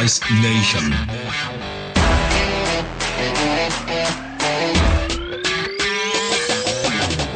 Nation.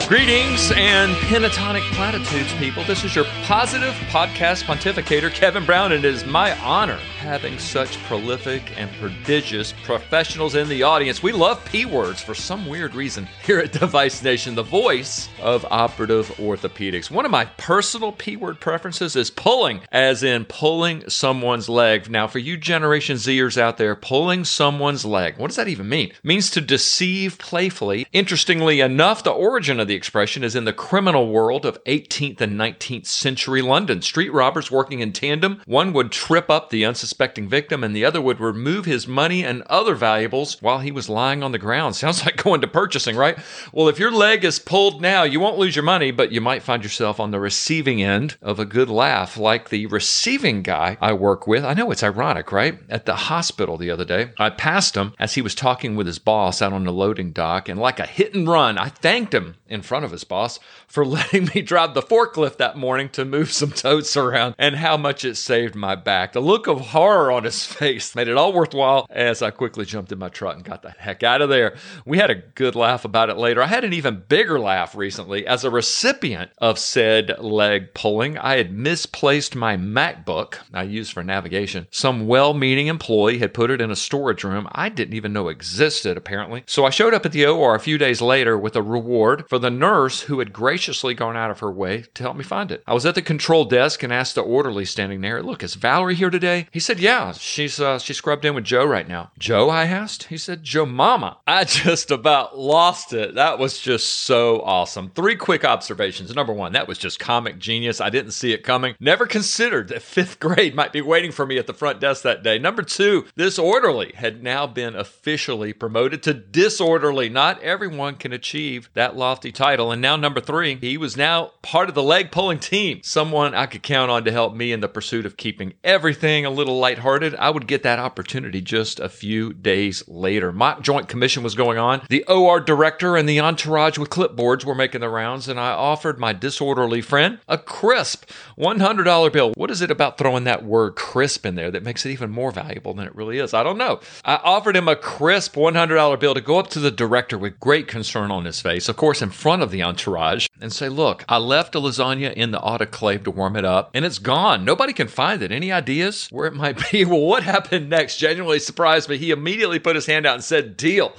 Greetings and pentatonic platitudes, people. This is your positive podcast pontificator, Kevin Brown, and it is my honor having such prolific and prodigious professionals in the audience. We love P words for some weird reason here at Device Nation, the voice of operative orthopedics. One of my personal P word preferences is pulling, as in pulling someone's leg. Now, for you Generation Zers out there, pulling someone's leg, what does that even mean? It means to deceive playfully. Interestingly enough, the origin of the expression is in the criminal world of 18th and 19th century London. Street robbers working in tandem, one would trip up the unsuspecting victim, and the other would remove his money and other valuables while he was lying on the ground. Sounds like going to purchasing, right? Well, if your leg is pulled now, you won't lose your money, but you might find yourself on the receiving end of a good laugh, like the receiving guy I work with. I know it's ironic, right? At the hospital the other day, I passed him as he was talking with his boss out on the loading dock, and like a hit and run, I thanked him in front of his boss for letting me drive the forklift that morning to move some totes around and how much it saved my back. The look of horror on his face made it all worthwhile as I quickly jumped in my truck and got the heck out of there. We had a good laugh about it later. I had an even bigger laugh recently as a recipient of said leg pulling. I had misplaced my MacBook I use for navigation. Some well meaning employee had put it in a storage room I didn't even know existed, apparently. So I showed up at the OR a few days later with a reward for the nurse who had graciously gone out of her way to help me find it. I was at the control desk and asked the orderly standing there, Look, is Valerie here today? He said, Yeah, she's uh, she's scrubbed in with Joe right now. Joe, I asked. He said, Joe Mama. I just about lost it. That was just so awesome. Three quick observations. Number one, that was just comic genius. I didn't see it coming. Never considered that fifth grade might be waiting for me at the front desk that day. Number two, this orderly had now been officially promoted to disorderly. Not everyone can achieve that lofty title. And now, number three, he was now part of the leg pulling team. Someone I could count on to help me in the pursuit of keeping everything a little lighthearted. I would get that opportunity just a few days later. My joint commission was going on. The OR director and the entourage with clipboards were making the rounds, and I offered my disorderly friend a crisp $100 bill. What is it about throwing that word crisp in there that makes it even more valuable than it really is? I don't know. I offered him a crisp $100 bill to go up to the director with great concern on his face, of course, in front of the entourage, and say, Look, I left a lasagna in the autoclave to warm it up, and it's gone. Nobody can find it. Any ideas where it might be? Well, what happened next genuinely surprised me. He immediately put his hand out and said, Deal.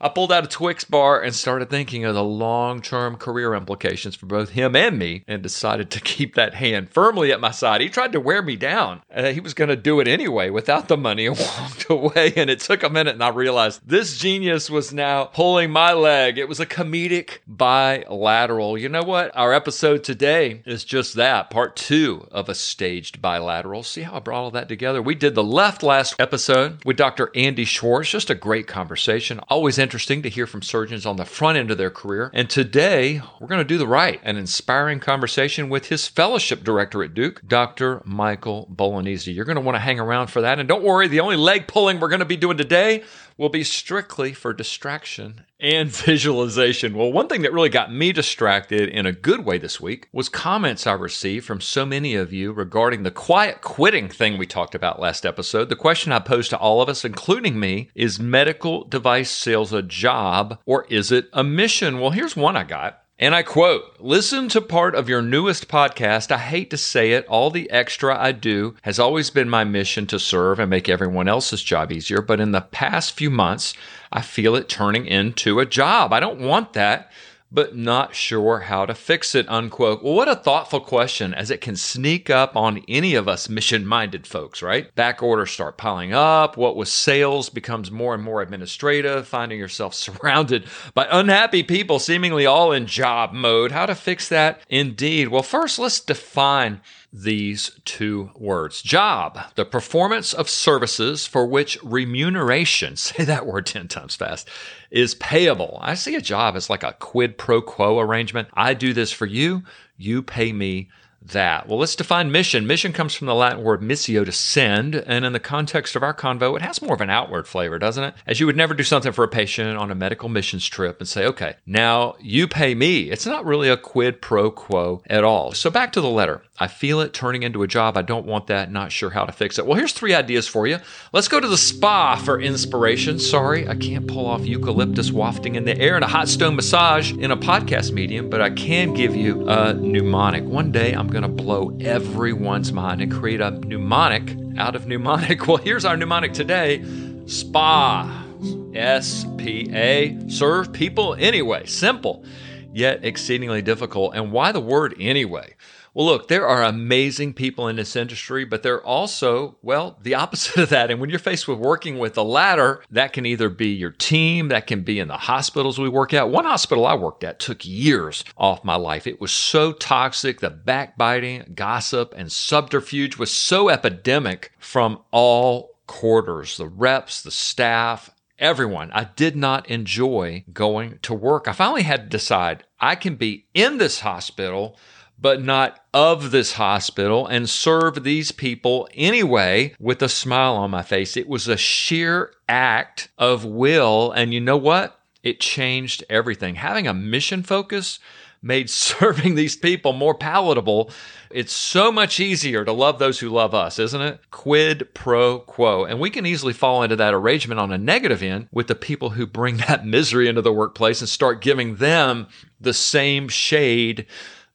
I pulled out a Twix bar and started thinking of the long term career implications for both him and me and decided to keep that hand firmly at my side. He tried to wear me down. Uh, he was going to do it anyway without the money and walked away. And it took a minute and I realized this genius was now pulling my leg. It was a comedic bilateral. You know what? Our episode today is just that part two of a staged bilateral. See how I brought all that together? We did the left last episode with Dr. Andy Schwartz. Just a great conversation. Always interesting to hear from surgeons on the front end of their career. And today, we're going to do the right, an inspiring conversation with his fellowship director at Duke, Dr. Michael Bolognese. You're going to want to hang around for that. And don't worry, the only leg pulling we're going to be doing today will be strictly for distraction and visualization. Well, one thing that really got me distracted in a good way this week was comments I received from so many of you regarding the quiet quitting thing we talked about last episode. The question I posed to all of us, including me, is medical device sales a job or is it a mission? Well, here's one I got. And I quote, listen to part of your newest podcast. I hate to say it, all the extra I do has always been my mission to serve and make everyone else's job easier. But in the past few months, I feel it turning into a job. I don't want that but not sure how to fix it, unquote. Well, what a thoughtful question as it can sneak up on any of us mission minded folks, right? Back orders start piling up. What was sales becomes more and more administrative, finding yourself surrounded by unhappy people, seemingly all in job mode. How to fix that? Indeed. Well, first, let's define these two words job, the performance of services for which remuneration, say that word 10 times fast, is payable. I see a job as like a quid pro quo arrangement. I do this for you, you pay me that? Well, let's define mission. Mission comes from the Latin word missio to send, and in the context of our convo, it has more of an outward flavor, doesn't it? As you would never do something for a patient on a medical missions trip and say, okay, now you pay me. It's not really a quid pro quo at all. So back to the letter. I feel it turning into a job. I don't want that. Not sure how to fix it. Well, here's three ideas for you. Let's go to the spa for inspiration. Sorry, I can't pull off eucalyptus wafting in the air and a hot stone massage in a podcast medium, but I can give you a mnemonic. One day I'm going to blow everyone's mind and create a mnemonic out of mnemonic. Well, here's our mnemonic today SPA. S P A. Serve people anyway. Simple, yet exceedingly difficult. And why the word anyway? Well, look, there are amazing people in this industry, but they're also, well, the opposite of that. And when you're faced with working with the latter, that can either be your team, that can be in the hospitals we work at. One hospital I worked at took years off my life. It was so toxic. The backbiting, gossip, and subterfuge was so epidemic from all quarters the reps, the staff, everyone. I did not enjoy going to work. I finally had to decide I can be in this hospital but not of this hospital and serve these people anyway with a smile on my face. It was a sheer act of will. And you know what? It changed everything. Having a mission focus made serving these people more palatable. It's so much easier to love those who love us, isn't it? Quid pro quo. And we can easily fall into that arrangement on a negative end with the people who bring that misery into the workplace and start giving them the same shade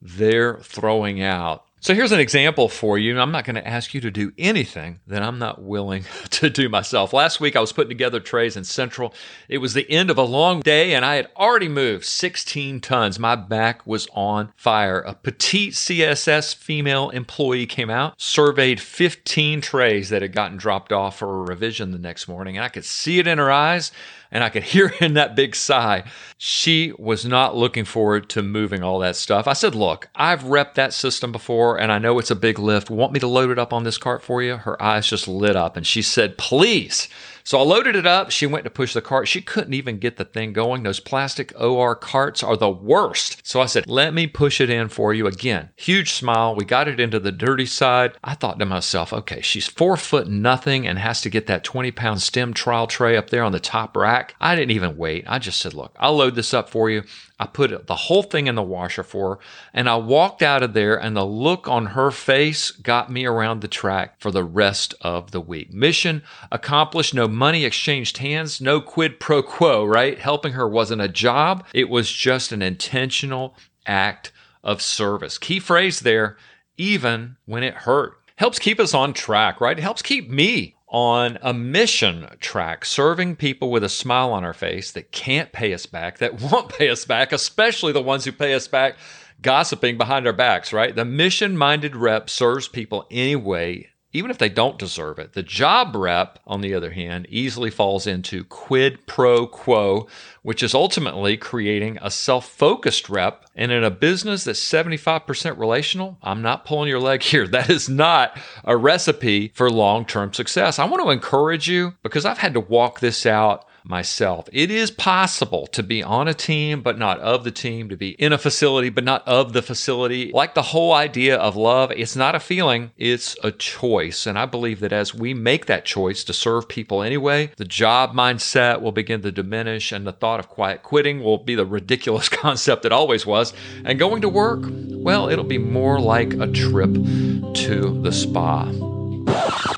they're throwing out. So here's an example for you. I'm not going to ask you to do anything that I'm not willing to do myself. Last week I was putting together trays in Central. It was the end of a long day and I had already moved 16 tons. My back was on fire. A petite CSS female employee came out, surveyed 15 trays that had gotten dropped off for a revision the next morning, I could see it in her eyes and I could hear in that big sigh. She was not looking forward to moving all that stuff. I said, Look, I've repped that system before and I know it's a big lift. Want me to load it up on this cart for you? Her eyes just lit up and she said, Please. So I loaded it up. She went to push the cart. She couldn't even get the thing going. Those plastic OR carts are the worst. So I said, let me push it in for you again. Huge smile. We got it into the dirty side. I thought to myself, okay, she's four foot nothing and has to get that 20 pound stem trial tray up there on the top rack. I didn't even wait. I just said, look, I'll load this up for you. I put the whole thing in the washer for her, and I walked out of there, and the look on her face got me around the track for the rest of the week. Mission accomplished, no money exchanged hands, no quid pro quo, right? Helping her wasn't a job, it was just an intentional act of service. Key phrase there, even when it hurt. Helps keep us on track, right? It helps keep me on a mission track, serving people with a smile on our face that can't pay us back, that won't pay us back, especially the ones who pay us back gossiping behind our backs, right? The mission minded rep serves people anyway even if they don't deserve it. The job rep, on the other hand, easily falls into quid pro quo, which is ultimately creating a self focused rep. And in a business that's 75% relational, I'm not pulling your leg here. That is not a recipe for long term success. I want to encourage you because I've had to walk this out myself. It is possible to be on a team, but not of the team, to be in a facility, but not of the facility. Like the whole idea of love, it's not a feeling, it's a choice. And I believe that as we make that choice to serve people anyway, the job mindset will begin to diminish and the thought of quiet quitting will be the ridiculous concept it always was. And going to work, well, it'll be more like a trip to the spa.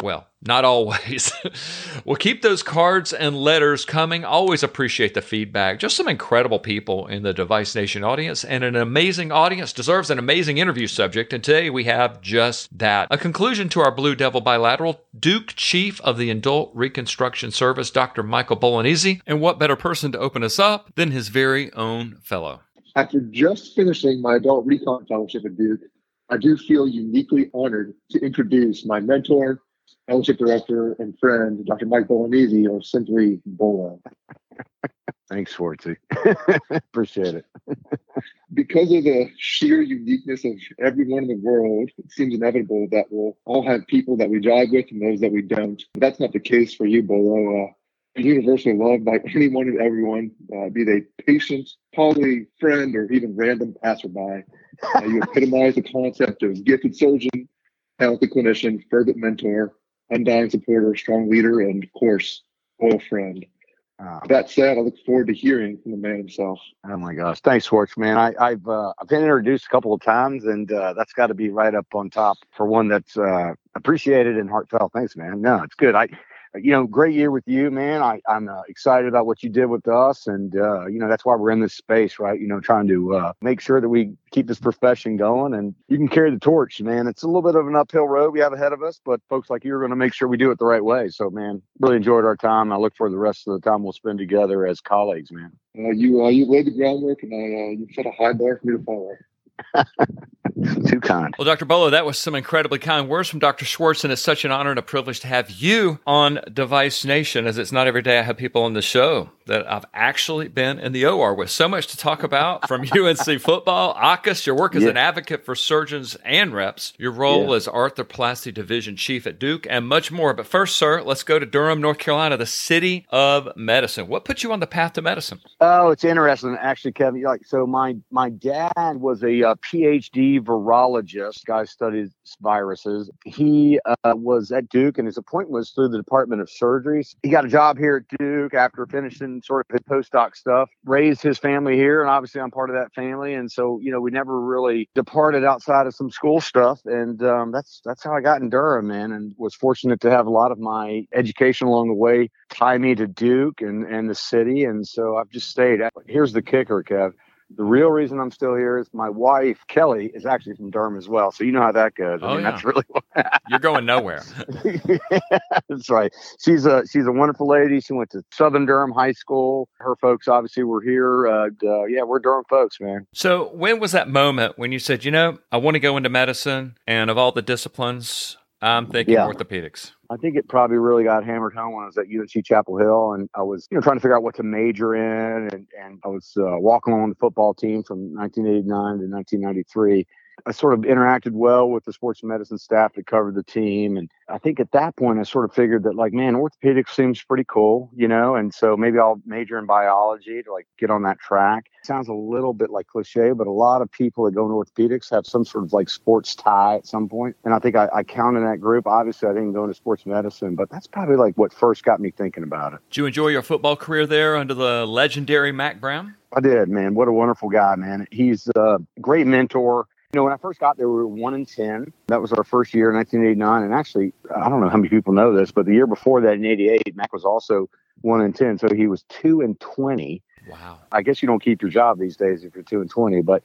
Well, not always. we'll keep those cards and letters coming. Always appreciate the feedback. Just some incredible people in the Device Nation audience, and an amazing audience deserves an amazing interview subject. And today we have just that. A conclusion to our Blue Devil bilateral Duke Chief of the Adult Reconstruction Service, Dr. Michael Bolognese. And what better person to open us up than his very own fellow? After just finishing my adult recon fellowship at Duke, I do feel uniquely honored to introduce my mentor, fellowship director, and friend, Dr. Mike Bolognese, or simply Bolo. Thanks, Schwartzy. Appreciate it. because of the sheer uniqueness of everyone in the world, it seems inevitable that we'll all have people that we jive with and those that we don't. But that's not the case for you, Bolo. Uh, universally loved by anyone and everyone, uh, be they patient, colleague, friend, or even random passerby. Uh, you epitomize the concept of gifted surgeon, talented clinician, fervent mentor, undying supporter, strong leader, and of course, loyal friend. Uh, that said, I look forward to hearing from the man himself. Oh my gosh, thanks, Schwartz, man. I, have uh, I've been introduced a couple of times, and uh, that's got to be right up on top for one that's uh, appreciated and heartfelt. Thanks, man. No, it's good. I you know, great year with you, man. I, I'm uh, excited about what you did with us. And, uh, you know, that's why we're in this space, right? You know, trying to uh, make sure that we keep this profession going and you can carry the torch, man. It's a little bit of an uphill road we have ahead of us, but folks like you are going to make sure we do it the right way. So, man, really enjoyed our time. I look for the rest of the time we'll spend together as colleagues, man. Uh, you, uh, you laid the groundwork and uh, you set a high bar for me to follow. Too kind. Well, Dr. Bolo, that was some incredibly kind words from Dr. Schwartz, and it's such an honor and a privilege to have you on Device Nation, as it's not every day I have people on the show that I've actually been in the OR with. So much to talk about from UNC football, AAHKS, your work as yeah. an advocate for surgeons and reps, your role yeah. as arthroplasty division chief at Duke, and much more. But first, sir, let's go to Durham, North Carolina, the city of medicine. What put you on the path to medicine? Oh, it's interesting, actually, Kevin. Like, so my my dad was a uh, PhD virologist. Guy studied viruses. He uh, was at Duke, and his appointment was through the Department of Surgeries. He got a job here at Duke after finishing sort of his postdoc stuff. Raised his family here, and obviously I'm part of that family. And so, you know, we never really departed outside of some school stuff. And um, that's that's how I got in Durham, man, and was fortunate to have a lot of my education along the way tie me to Duke and and the city. And so I've just stayed. Here's the kicker, Kev the real reason I'm still here is my wife Kelly is actually from Durham as well. So you know how that goes. I oh, mean, yeah. that's really you're going nowhere. that's right. She's a she's a wonderful lady. She went to Southern Durham High School. Her folks obviously were here. Uh, uh, yeah, we're Durham folks, man. So when was that moment when you said, you know, I want to go into medicine, and of all the disciplines, I'm thinking yeah. orthopedics. I think it probably really got hammered home when I was at UNC Chapel Hill, and I was you know trying to figure out what to major in, and and I was uh, walking along the football team from 1989 to 1993, I sort of interacted well with the sports medicine staff that covered the team. And I think at that point, I sort of figured that, like, man, orthopedics seems pretty cool, you know? And so maybe I'll major in biology to like get on that track. sounds a little bit like cliche, but a lot of people that go into orthopedics have some sort of like sports tie at some point. And I think I, I count in that group. Obviously, I didn't go into sports medicine, but that's probably like what first got me thinking about it. Did you enjoy your football career there under the legendary Mack Brown? I did, man. What a wonderful guy, man. He's a great mentor. You know, when I first got there, we were one in 10. That was our first year, 1989. And actually, I don't know how many people know this, but the year before that, in 88, Mack was also one in 10. So he was two and 20. Wow. I guess you don't keep your job these days if you're two and 20, but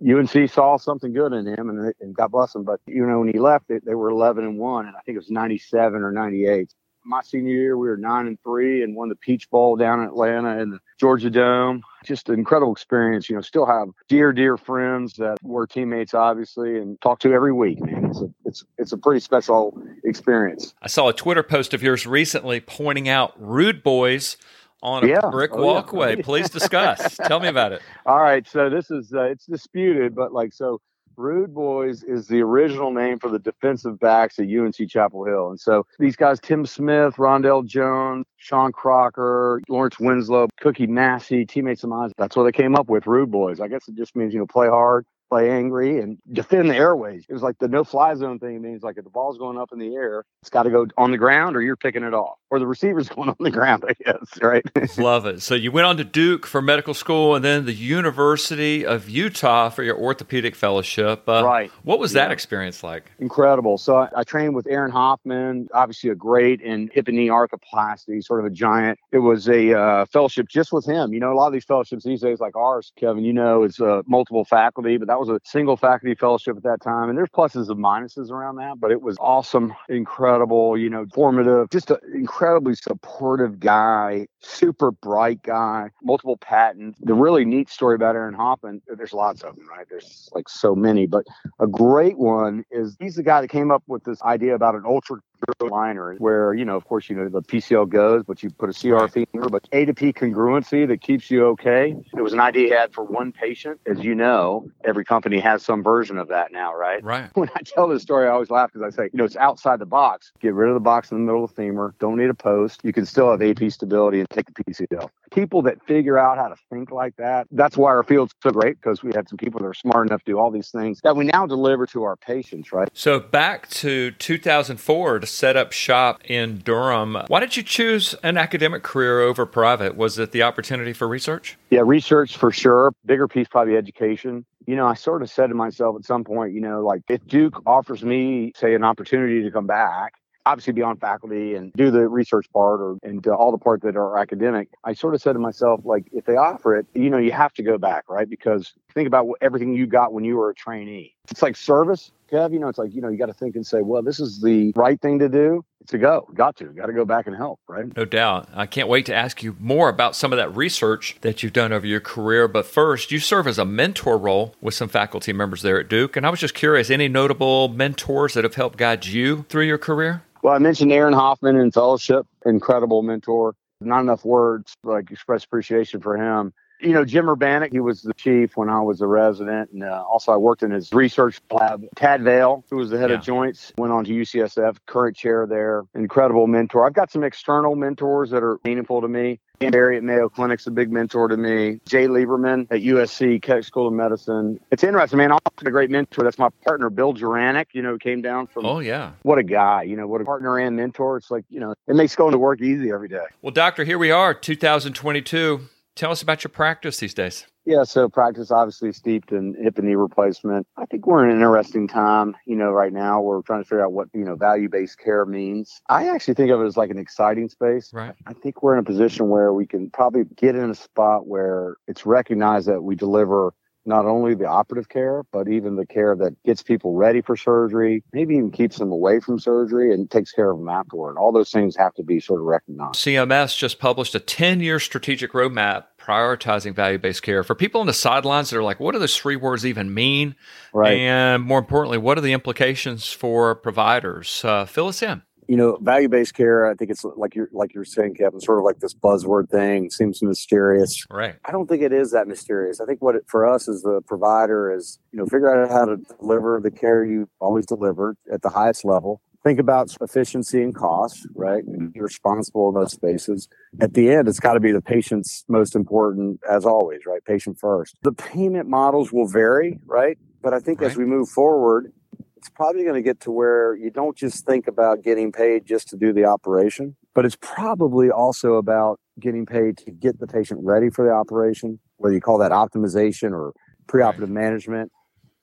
UNC saw something good in him and, and God bless him. But, you know, when he left, they, they were 11 and 1, and I think it was 97 or 98 my senior year, we were nine and three and won the Peach Bowl down in Atlanta and the Georgia Dome. Just an incredible experience. You know, still have dear, dear friends that were teammates, obviously, and talk to every week. Man, it's a it's it's a pretty special experience. I saw a Twitter post of yours recently pointing out rude boys on a yeah. brick oh, walkway. Yeah. Please discuss. Tell me about it. All right, so this is uh, it's disputed, but like so Rude Boys is the original name for the defensive backs at UNC Chapel Hill. And so these guys, Tim Smith, Rondell Jones, Sean Crocker, Lawrence Winslow, Cookie Massey, teammates of mine, that's what they came up with, Rude Boys. I guess it just means, you know, play hard, play angry and defend the airways. It was like the no fly zone thing. It means like if the ball's going up in the air, it's got to go on the ground or you're picking it off or the receiver's going on the ground, I guess. Right. Love it. So you went on to Duke for medical school and then the University of Utah for your orthopedic fellowship. Uh, right. What was yeah. that experience like? Incredible. So I, I, trained with Aaron Hofmann, obviously a great in hip and knee arthroplasty, sort of a giant. It was a uh, fellowship just with him. You know, a lot of these fellowships these days, like ours, Kevin, you know, it's uh, multiple faculty, but that that was a single faculty fellowship at that time. And there's pluses and minuses around that, but it was awesome, incredible, you know, formative, just an incredibly supportive guy, super bright guy, multiple patents. The really neat story about Aaron Hofmann, there's lots of them, right? There's like so many, but a great one is he's the guy that came up with this idea about an ultra liner where, you know, of course, you know, the PCL goes, but you put a CR right. femur, but A to P congruency that keeps you okay. It was an idea he had for one patient. As you know, every company has some version of that now, right? Right. When I tell this story, I always laugh because I say, you know, it's outside the box. Get rid of the box in the middle of the femur. Don't need a post. You can still have AP stability and take the PCL. People that figure out how to think like that, that's why our field's so great because we had some people that are smart enough to do all these things that we now deliver to our patients, right? So back to 2004 to set up shop in Durham. Why did you choose an academic career over private? Was it the opportunity for research? Yeah, research for sure. Bigger piece, probably education. You know, I sort of said to myself at some point, you know, like if Duke offers me, say, an opportunity to come back, obviously be on faculty and do the research part or and uh, all the part that are academic i sort of said to myself like if they offer it you know you have to go back right? Because think about what, everything you got when you were a trainee. It's like service kev you know it's like you know you got to think and say well this is the right thing to do a go got to got to go back and help right no doubt i can't wait to ask you more about some of that research that you've done over your career but first you serve as a mentor role with some faculty members there at duke and i was just curious any notable mentors that have helped guide you through your career well, I mentioned Aaron Hofmann in fellowship, incredible mentor. Not enough words like express appreciation for him. You know, Jim Urbaniak, he was the chief when I was a resident. And uh, also, I worked in his research lab. Tad Vail, who was the head yeah. of joints, went on to UCSF, current chair there. Incredible mentor. I've got some external mentors that are meaningful to me. Dan Berry at Mayo Clinic's a big mentor to me. Jay Lieberman at USC Keck School of Medicine. It's interesting, man. I also a great mentor. That's my partner, Bill Jiranek, you know, came down from. Oh, yeah. What a guy, you know, what a partner and mentor. It's like, you know, it makes going to work easy every day. Well, doctor, here we are, 2022 Tell us about your practice these days. Yeah, so practice obviously steeped in hip and knee replacement. I think we're in an interesting time, you know, right now. We're trying to figure out what, you know, value based care means. I actually think of it as like an exciting space. Right. I think we're in a position where we can probably get in a spot where it's recognized that we deliver not only the operative care, but even the care that gets people ready for surgery, maybe even keeps them away from surgery and takes care of them afterward. All those things have to be sort of recognized. CMS just published a 10 year strategic roadmap prioritizing value based care. For people on the sidelines that are like, what do those three words even mean? Right. And more importantly, what are the implications for providers? Uh, fill us in you know, value based care. I think it's like you're like you're saying, Kevin, sort of like this buzzword thing. Seems mysterious. Right. I don't think it is that mysterious. I think what it, for us as the provider is, you know, figure out how to deliver the care you always deliver at the highest level. Think about efficiency and cost, right? And be responsible in those spaces. At the end, it's got to be the patient's most important, as always, right? Patient first. The payment models will vary, right? But I think right. as we move forward, it's probably going to get to where you don't just think about getting paid just to do the operation, but it's probably also about getting paid to get the patient ready for the operation, whether you call that optimization or preoperative right. management,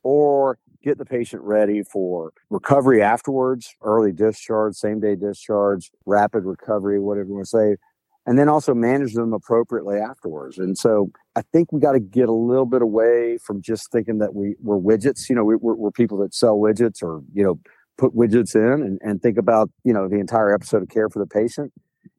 or get the patient ready for recovery afterwards, early discharge, same day discharge, rapid recovery, whatever you want to say, and then also manage them appropriately afterwards. And so I think we got to get a little bit away from just thinking that we, we're widgets. You know, we, we're, we're people that sell widgets or, you know, put widgets in and, and think about, you know, the entire episode of care for the patient.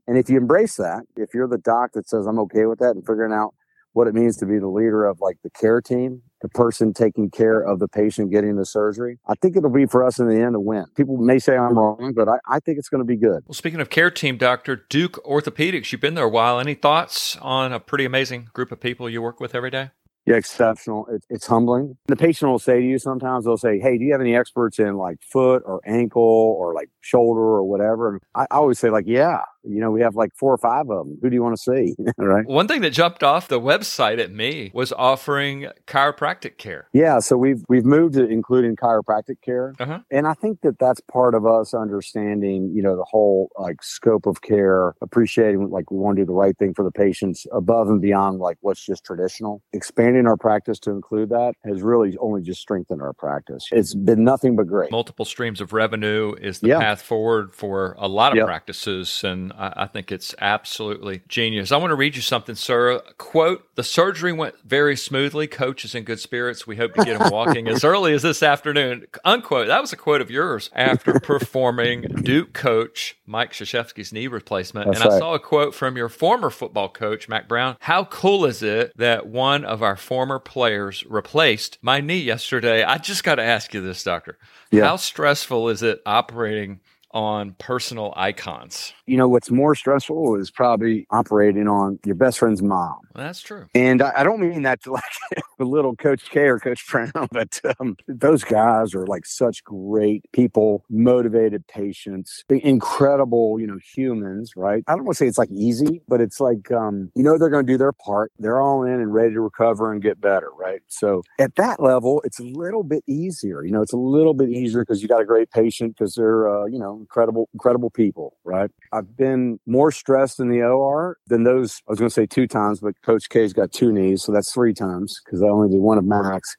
And if you embrace that, if you're the doc that says, I'm okay with that and figuring out what it means to be the leader of like the care team the person taking care of the patient getting the surgery. I think it'll be for us in the end a win. People may say I'm wrong, but I, I think it's going to be good. Well, speaking of care team, Dr. Duke Orthopedics, you've been there a while. Any thoughts on a pretty amazing group of people you work with every day? Yeah, exceptional. It, it's humbling. The patient will say to you sometimes, they'll say, Hey, do you have any experts in like foot or ankle or like shoulder or whatever? And I, I always say, like, yeah, you know, we have like four or five of them. Who do you want to see? right. One thing that jumped off the website at me was offering chiropractic care. Yeah. So we've, we've moved to including chiropractic care. Uh-huh. And I think that that's part of us understanding, you know, the whole like scope of care, appreciating like we want to do the right thing for the patients above and beyond like what's just traditional. Expanding our practice to include that has really only just strengthened our practice. It's been nothing but great. Multiple streams of revenue is the yeah. path forward for a lot of yep. practices. And I, I, think it's absolutely genius. I want to read you something, sir. Quote The surgery went very smoothly. Coach is in good spirits. We hope to get him walking as early as this afternoon. Unquote. That was a quote of yours after performing Duke coach Mike Krzyzewski's knee replacement. That's and right. I saw a quote from your former football coach, Mack Brown. How cool is it that one of our former players replaced my knee yesterday? I just got to ask you this, doctor. Yeah. How stressful is it operating? On personal icons? You know, what's more stressful is probably operating on your best friend's mom. That's true. And I, I don't mean that to like the little Coach K or Coach Brown, but um, those guys are like such great people, motivated patients, incredible, you know, humans, right? I don't want to say it's like easy, but it's like, um, you know, they're going to do their part. They're all in and ready to recover and get better, right? So at that level, it's a little bit easier. You know, it's a little bit easier because you got a great patient because they're, uh, you know, incredible, incredible people, right? I've been more stressed in the OR than those. I was going to say two times, but Coach K's got two knees, so that's three times because I only did one of Mack's.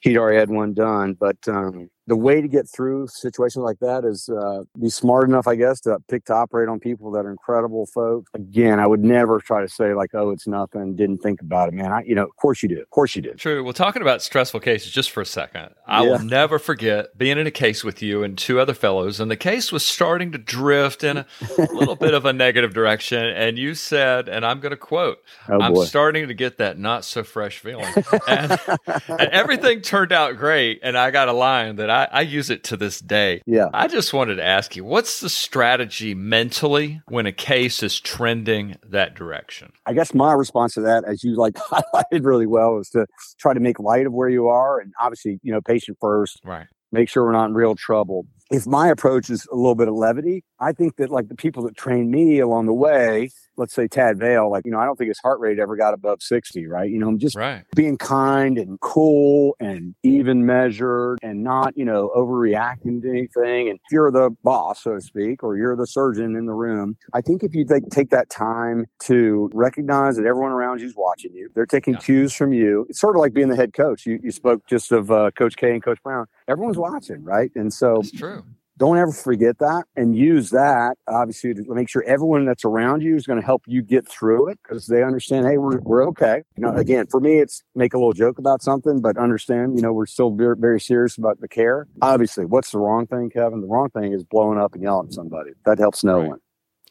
He'd already had one done, but um, the way to get through situations like that is uh, be smart enough, I guess, to pick to operate on people that are incredible folks. Again, I would never try to say like, "Oh, it's nothing." Didn't think about it, man. I, you know, of course you did. Of course you did. True. Well, talking about stressful cases, just for a second, I yeah. will never forget being in a case with you and two other fellows, and the case was starting to drift in a little bit of a negative direction, and you said, and I'm going to quote, oh, "I'm boy. starting to get that not so fresh feeling," and, and everything turned out great, and I got a line that I I, I use it to this day. Yeah. I just wanted to ask you, what's the strategy mentally when a case is trending that direction? I guess my response to that, as you like highlighted really well, is to try to make light of where you are and obviously, you know, patient first. Right. Make sure we're not in real trouble if my approach is a little bit of levity, I think that like the people that trained me along the way, let's say Tad Vail, like, you know, I don't think his heart rate ever got above 60, right? You know, I'm just right. being kind and cool and even measured and not, you know, overreacting to anything. And if you're the boss, so to speak, or you're the surgeon in the room, I think if you take, take that time to recognize that everyone around you is watching you, they're taking yeah. cues from you. It's sort of like being the head coach. You, you spoke just of uh, Coach K and Coach Brown. Everyone's watching, right? And so That's true don't ever forget that and use that obviously to make sure everyone that's around you is going to help you get through it because they understand hey we're, we're okay you know again for me it's make a little joke about something but understand you know we're still very, very serious about the care obviously what's the wrong thing kevin the wrong thing is blowing up and yelling at somebody that helps no right. one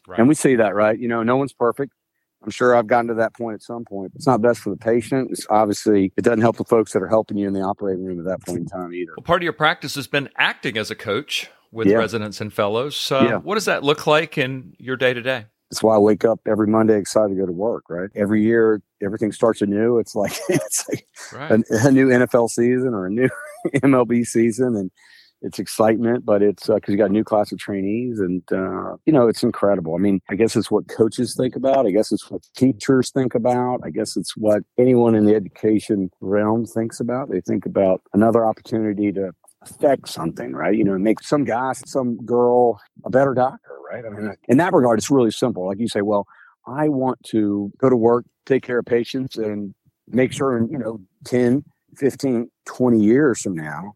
right. and we see that right you know no one's perfect I'm sure I've gotten to that point at some point. It's not best for the patient. It's obviously it doesn't help the folks that are helping you in the operating room at that point in time either. Well, part of your practice has been acting as a coach with yeah. residents and fellows. So, yeah. what does that look like in your day to day? That's why I wake up every Monday excited to go to work. Right, every year everything starts anew. It's like it's like right. a, a, new NFL season or a new MLB season, and it's excitement, but it's because uh, you got a new class of trainees, and uh, you know it's incredible. I mean, I guess it's what coaches think about. I guess it's what teachers think about. I guess it's what anyone in the education realm thinks about. They think about another opportunity to affect something, right? You know, make some guy, some girl a better doctor, right? I mean, in that regard, it's really simple. Like you say, well, I want to go to work, take care of patients, and make sure, in, you know, 10, 15, 20 years from now,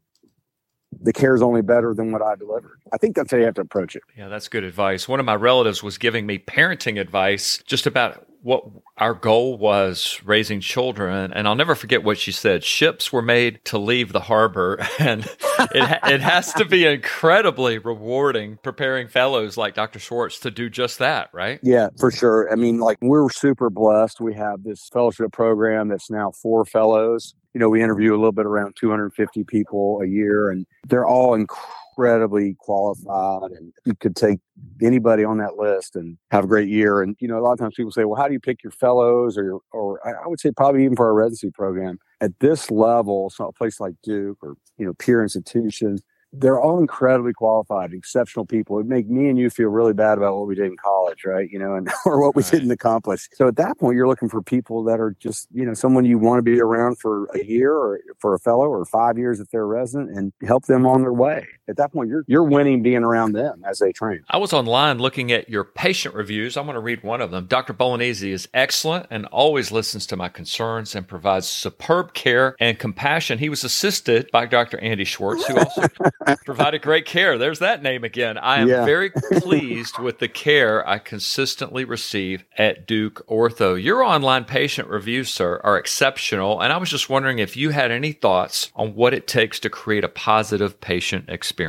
the care is only better than what I delivered. I think that's how you have to approach it. Yeah, that's good advice. One of my relatives was giving me parenting advice just about what our goal was raising children and i'll never forget what she said. Ships were made to leave the harbor and it, it has to be incredibly rewarding preparing fellows like dr schwartz to do just that right? Yeah for sure. I mean like we're super blessed. We have this fellowship program that's now four fellows. You know we interview a little bit around 250 people a year and they're all incredible incredibly qualified and you could take anybody on that list and have a great year. And, you know, a lot of times people say, well, how do you pick your fellows or, your, or I would say probably even for our residency program at this level, so a place like Duke or, you know, peer institutions, they're all incredibly qualified, exceptional people. It make me and you feel really bad about what we did in college, right? You know, and or what we right. didn't accomplish. So at that point, you're looking for people that are just, you know, someone you want to be around for a year or for a fellow or five years if they're a resident and help them on their way. At that point, you're you're winning being around them as they train. I was online looking at your patient reviews. I'm going to read one of them. Dr. Bolognese is excellent and always listens to my concerns and provides superb care and compassion. He was assisted by Dr. Andy Schwartz, who also provided great care. There's that name again. I am yeah. very pleased with the care I consistently receive at Duke Ortho. Your online patient reviews, sir, are exceptional. And I was just wondering if you had any thoughts on what it takes to create a positive patient experience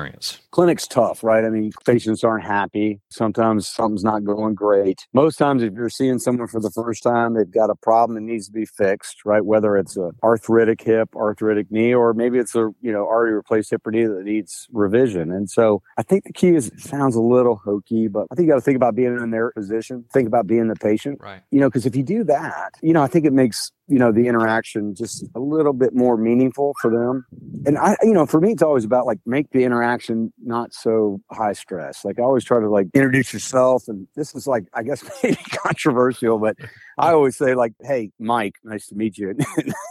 clinic's tough, right? I mean, patients aren't happy. Sometimes something's not going great. Most times, if you're seeing someone for the first time, they've got a problem that needs to be fixed, right? Whether it's an arthritic hip, arthritic knee, or maybe it's a you know already replaced hip or knee that needs revision. And so I think the key is it sounds a little hokey, but I think you got to think about being in their position, think about being the patient. Right. You know, because if you do that, you know, I think it makes you know the interaction just a little bit more meaningful for them. And i you know for me it's always about like make the interaction not so high stress. Like i always try to like introduce yourself and this is like i guess maybe controversial but i always say like hey mike nice to meet you.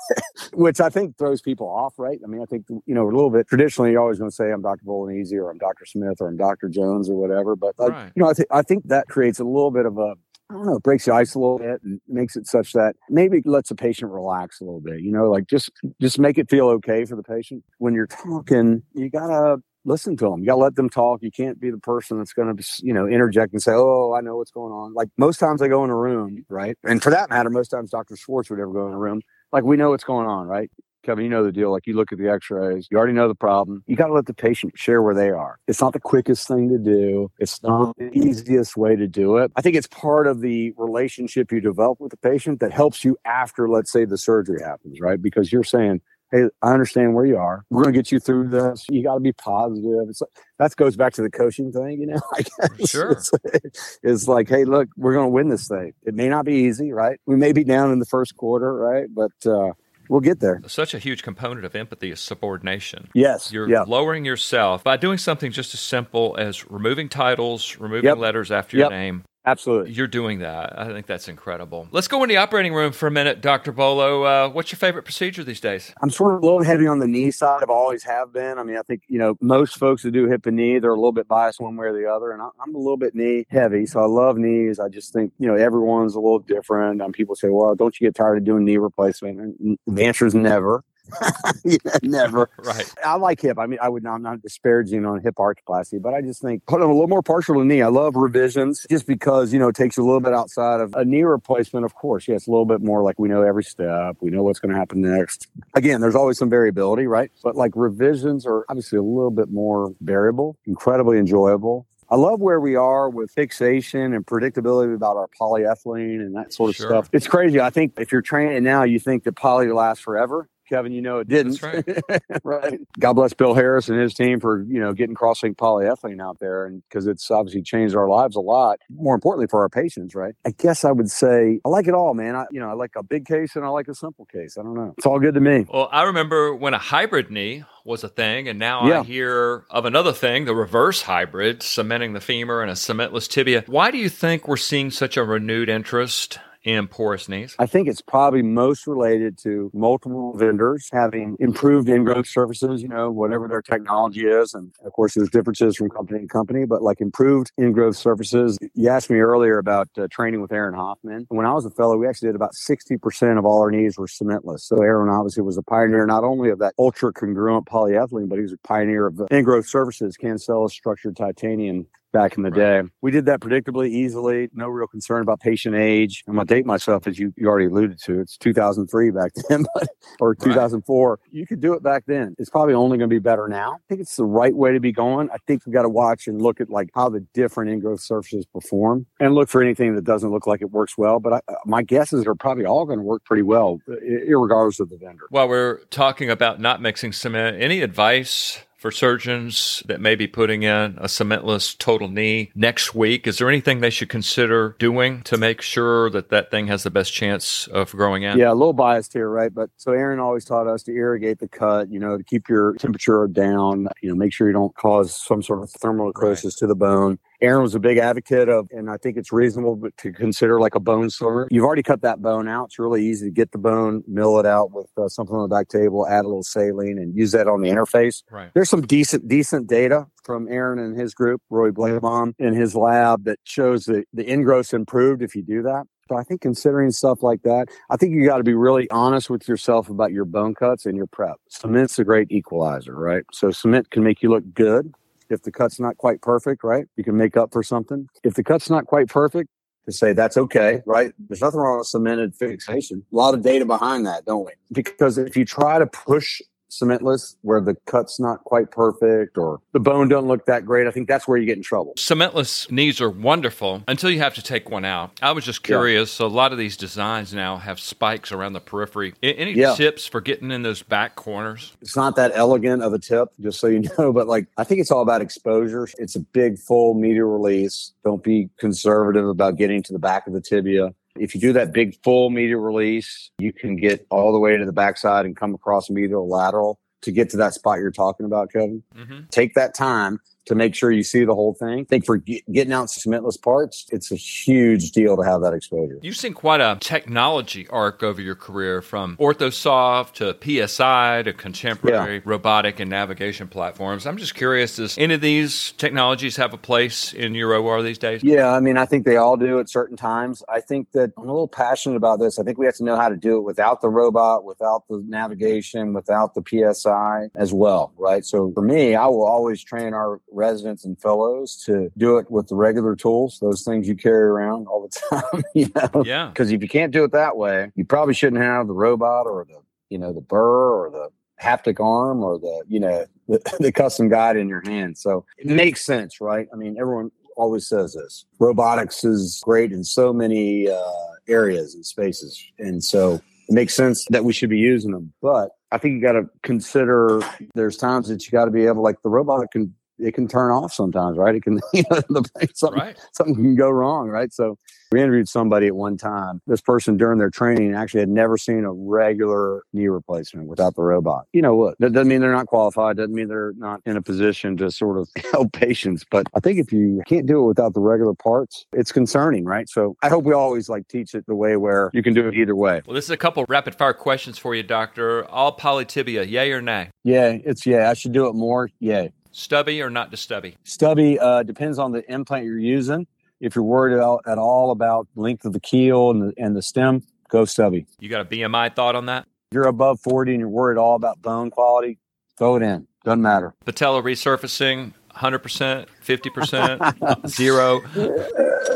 Which i think throws people off right? I mean i think you know a little bit traditionally you're always going to say i'm dr bolognese or i'm dr smith or i'm dr jones or whatever but like, Right. you know i think i think that creates a little bit of a I don't know, it breaks the ice a little bit and makes it such that maybe it lets the patient relax a little bit. You know, like just just make it feel okay for the patient. When you're talking, you gotta listen to them. You gotta let them talk. You can't be the person that's gonna, you know, interject and say, "Oh, I know what's going on." Like most times, I go in a room, right? And for that matter, most times Dr. Schwartz would ever go in a room. Like we know what's going on, right? Kevin, you know the deal. Like you look at the x-rays, you already know the problem. You got to let the patient share where they are. It's not the quickest thing to do. It's not the easiest way to do it. I think it's part of the relationship you develop with the patient that helps you after, let's say, the surgery happens, right? Because you're saying, Hey, I understand where you are. We're going to get you through this. You got to be positive. It's like, that goes back to the coaching thing, you know. I guess. Sure. It's, it's like, hey, look, we're going to win this thing. It may not be easy, right? We may be down in the first quarter, right? But uh, we'll get there. Such a huge component of empathy is subordination. Yes. You're yeah. lowering yourself by doing something just as simple as removing titles, removing Yep. letters after Yep. your name. Absolutely. You're doing that. I think that's incredible. Let's go in the operating room for a minute, Dr. Bolo. Uh, what's your favorite procedure these days? I'm sort of a little heavy on the knee side. I've always have been. I mean, I think you know most folks that do hip and knee, they're a little bit biased one way or the other, and I- I'm a little bit knee heavy, so I love knees. I just think you know everyone's a little different. Um, people say, "Well, don't you get tired of doing knee replacement?" And the answer is never. Yeah, never. Right. I like hip. I mean, I would. I'm not disparaging on hip arthroplasty, but I just think put them a little more partial to knee. I love revisions just because you know it takes you a little bit outside of a knee replacement. Of course, yeah, it's a little bit more like we know every step. We know what's going to happen next. Again, there's always some variability, right? But like revisions are obviously a little bit more variable, incredibly enjoyable. I love where we are with fixation and predictability about our polyethylene and that sort of Sure. stuff. It's crazy. I think if you're training now, you think that poly lasts forever. Kevin, you know it didn't. That's right. God bless Bill Harris and his team for you know getting cross-linked polyethylene out there, and because it's obviously changed our lives a lot. More importantly, for our patients, right? I guess I would say I like it all, man. I you know I like a big case and I like a simple case. I don't know. It's all good to me. Well, I remember when a hybrid knee was a thing, and now I hear of another thing, the reverse hybrid, cementing the femur and a cementless tibia. Why do you think we're seeing such a renewed interest in porous knees? I think it's probably most related to multiple vendors having improved ingrowth surfaces, you know, whatever their technology is. And of course, there's differences from company to company, but like improved ingrowth surfaces. You asked me earlier about uh, training with Aaron Hofmann. When I was a fellow, we actually did about 60% of all our knees were cementless. So Aaron obviously was a pioneer not only of that ultra congruent polyethylene, but he was a pioneer of the ingrowth surfaces, cancellous structured titanium back in the day. We did that predictably, easily, no real concern about patient age. I'm gonna date myself as you, you already alluded to. It's 2003 back then, but or 2004. You could do it back then. It's probably only gonna be better now. I think it's the right way to be going. I think we've got to watch and look at like how the different ingrowth surfaces perform and look for anything that doesn't look like it works well. But I, uh, my guess is they're probably all going to work pretty well, uh, i- irregardless of the vendor. While we're talking about not mixing cement, any advice for surgeons that may be putting in a cementless total knee next week? Is there anything they should consider doing to make sure that that thing has the best chance of growing in? Yeah, a little biased here, right? But so Aaron always taught us to irrigate the cut, you know, to keep your temperature down, you know, make sure you don't cause some sort of thermal necrosis to the bone. Aaron was a big advocate of, and I think it's reasonable to consider like a bone sliver. You've already cut that bone out. It's really easy to get the bone, mill it out with uh, something on the back table, add a little saline, and use that on the interface. Right. There's some decent decent data from Aaron and his group, Roy Bloebaum, in his lab that shows that the ingrowth's improved if you do that. So I think considering stuff like that, I think you got to be really honest with yourself about your bone cuts and your prep. Cement's a great equalizer, right? So cement can make you look good. If the cut's not quite perfect, right? You can make up for something. If the cut's not quite perfect, to say that's okay, right? There's nothing wrong with cemented fixation. A lot of data behind that, don't we? Because if you try to push cementless where the cut's not quite perfect or the bone doesn't look that great, I think that's where you get in trouble. Cementless knees are wonderful until you have to take one out. I was just curious. Yeah. A lot of these designs now have spikes around the periphery. Any yeah. tips for getting in those back corners? It's not that elegant of a tip, just so you know, but like I think it's all about exposure. It's a big full medial release. Don't be conservative about getting to the back of the tibia. If you do that big full medial release, you can get all the way to the backside and come across medial lateral to get to that spot you're talking about, Kevin. Mm-hmm. Take that time to make sure you see the whole thing. I think for getting out cementless parts, it's a huge deal to have that exposure. You've seen quite a technology arc over your career from Orthosoft to PSI to contemporary yeah. robotic and navigation platforms. I'm just curious, does any of these technologies have a place in your OR these days? Yeah, I mean, I think they all do at certain times. I think that I'm a little passionate about this. I think we have to know how to do it without the robot, without the navigation, without the PSI as well, right? So for me, I will always train our residents and fellows to do it with the regular tools, those things you carry around all the time. you know? Yeah. Because if you can't do it that way, you probably shouldn't have the robot or the, you know, the burr or the haptic arm or the, you know, the, the custom guide in your hand. So it makes sense, right? I mean, everyone always says this. Robotics is great in so many uh, areas and spaces. And so it makes sense that we should be using them. But I think you got to consider there's times that you got to be able, like the robot can it can turn off sometimes, right? It can, you know, the, something, right. something can go wrong, right? So we interviewed somebody at one time. This person during their training actually had never seen a regular knee replacement without the robot. You know what? That doesn't mean they're not qualified. Doesn't mean they're not in a position to sort of help patients. But I think if you can't do it without the regular parts, it's concerning, right? So I hope we always like teach it the way where you can do it either way. Well, this is a couple rapid fire questions for you, doctor. All poly tibia, yay or nay? Yeah, it's yeah. I should do it more. Yay. Stubby or not to stubby? Stubby uh, depends on the implant you're using. If you're worried at all about length of the keel and the, and the stem, go stubby. You got a BMI thought on that? If you're above 40 and you're worried all about bone quality, throw it in. Doesn't matter. Patella resurfacing, 100%, 50%, zero?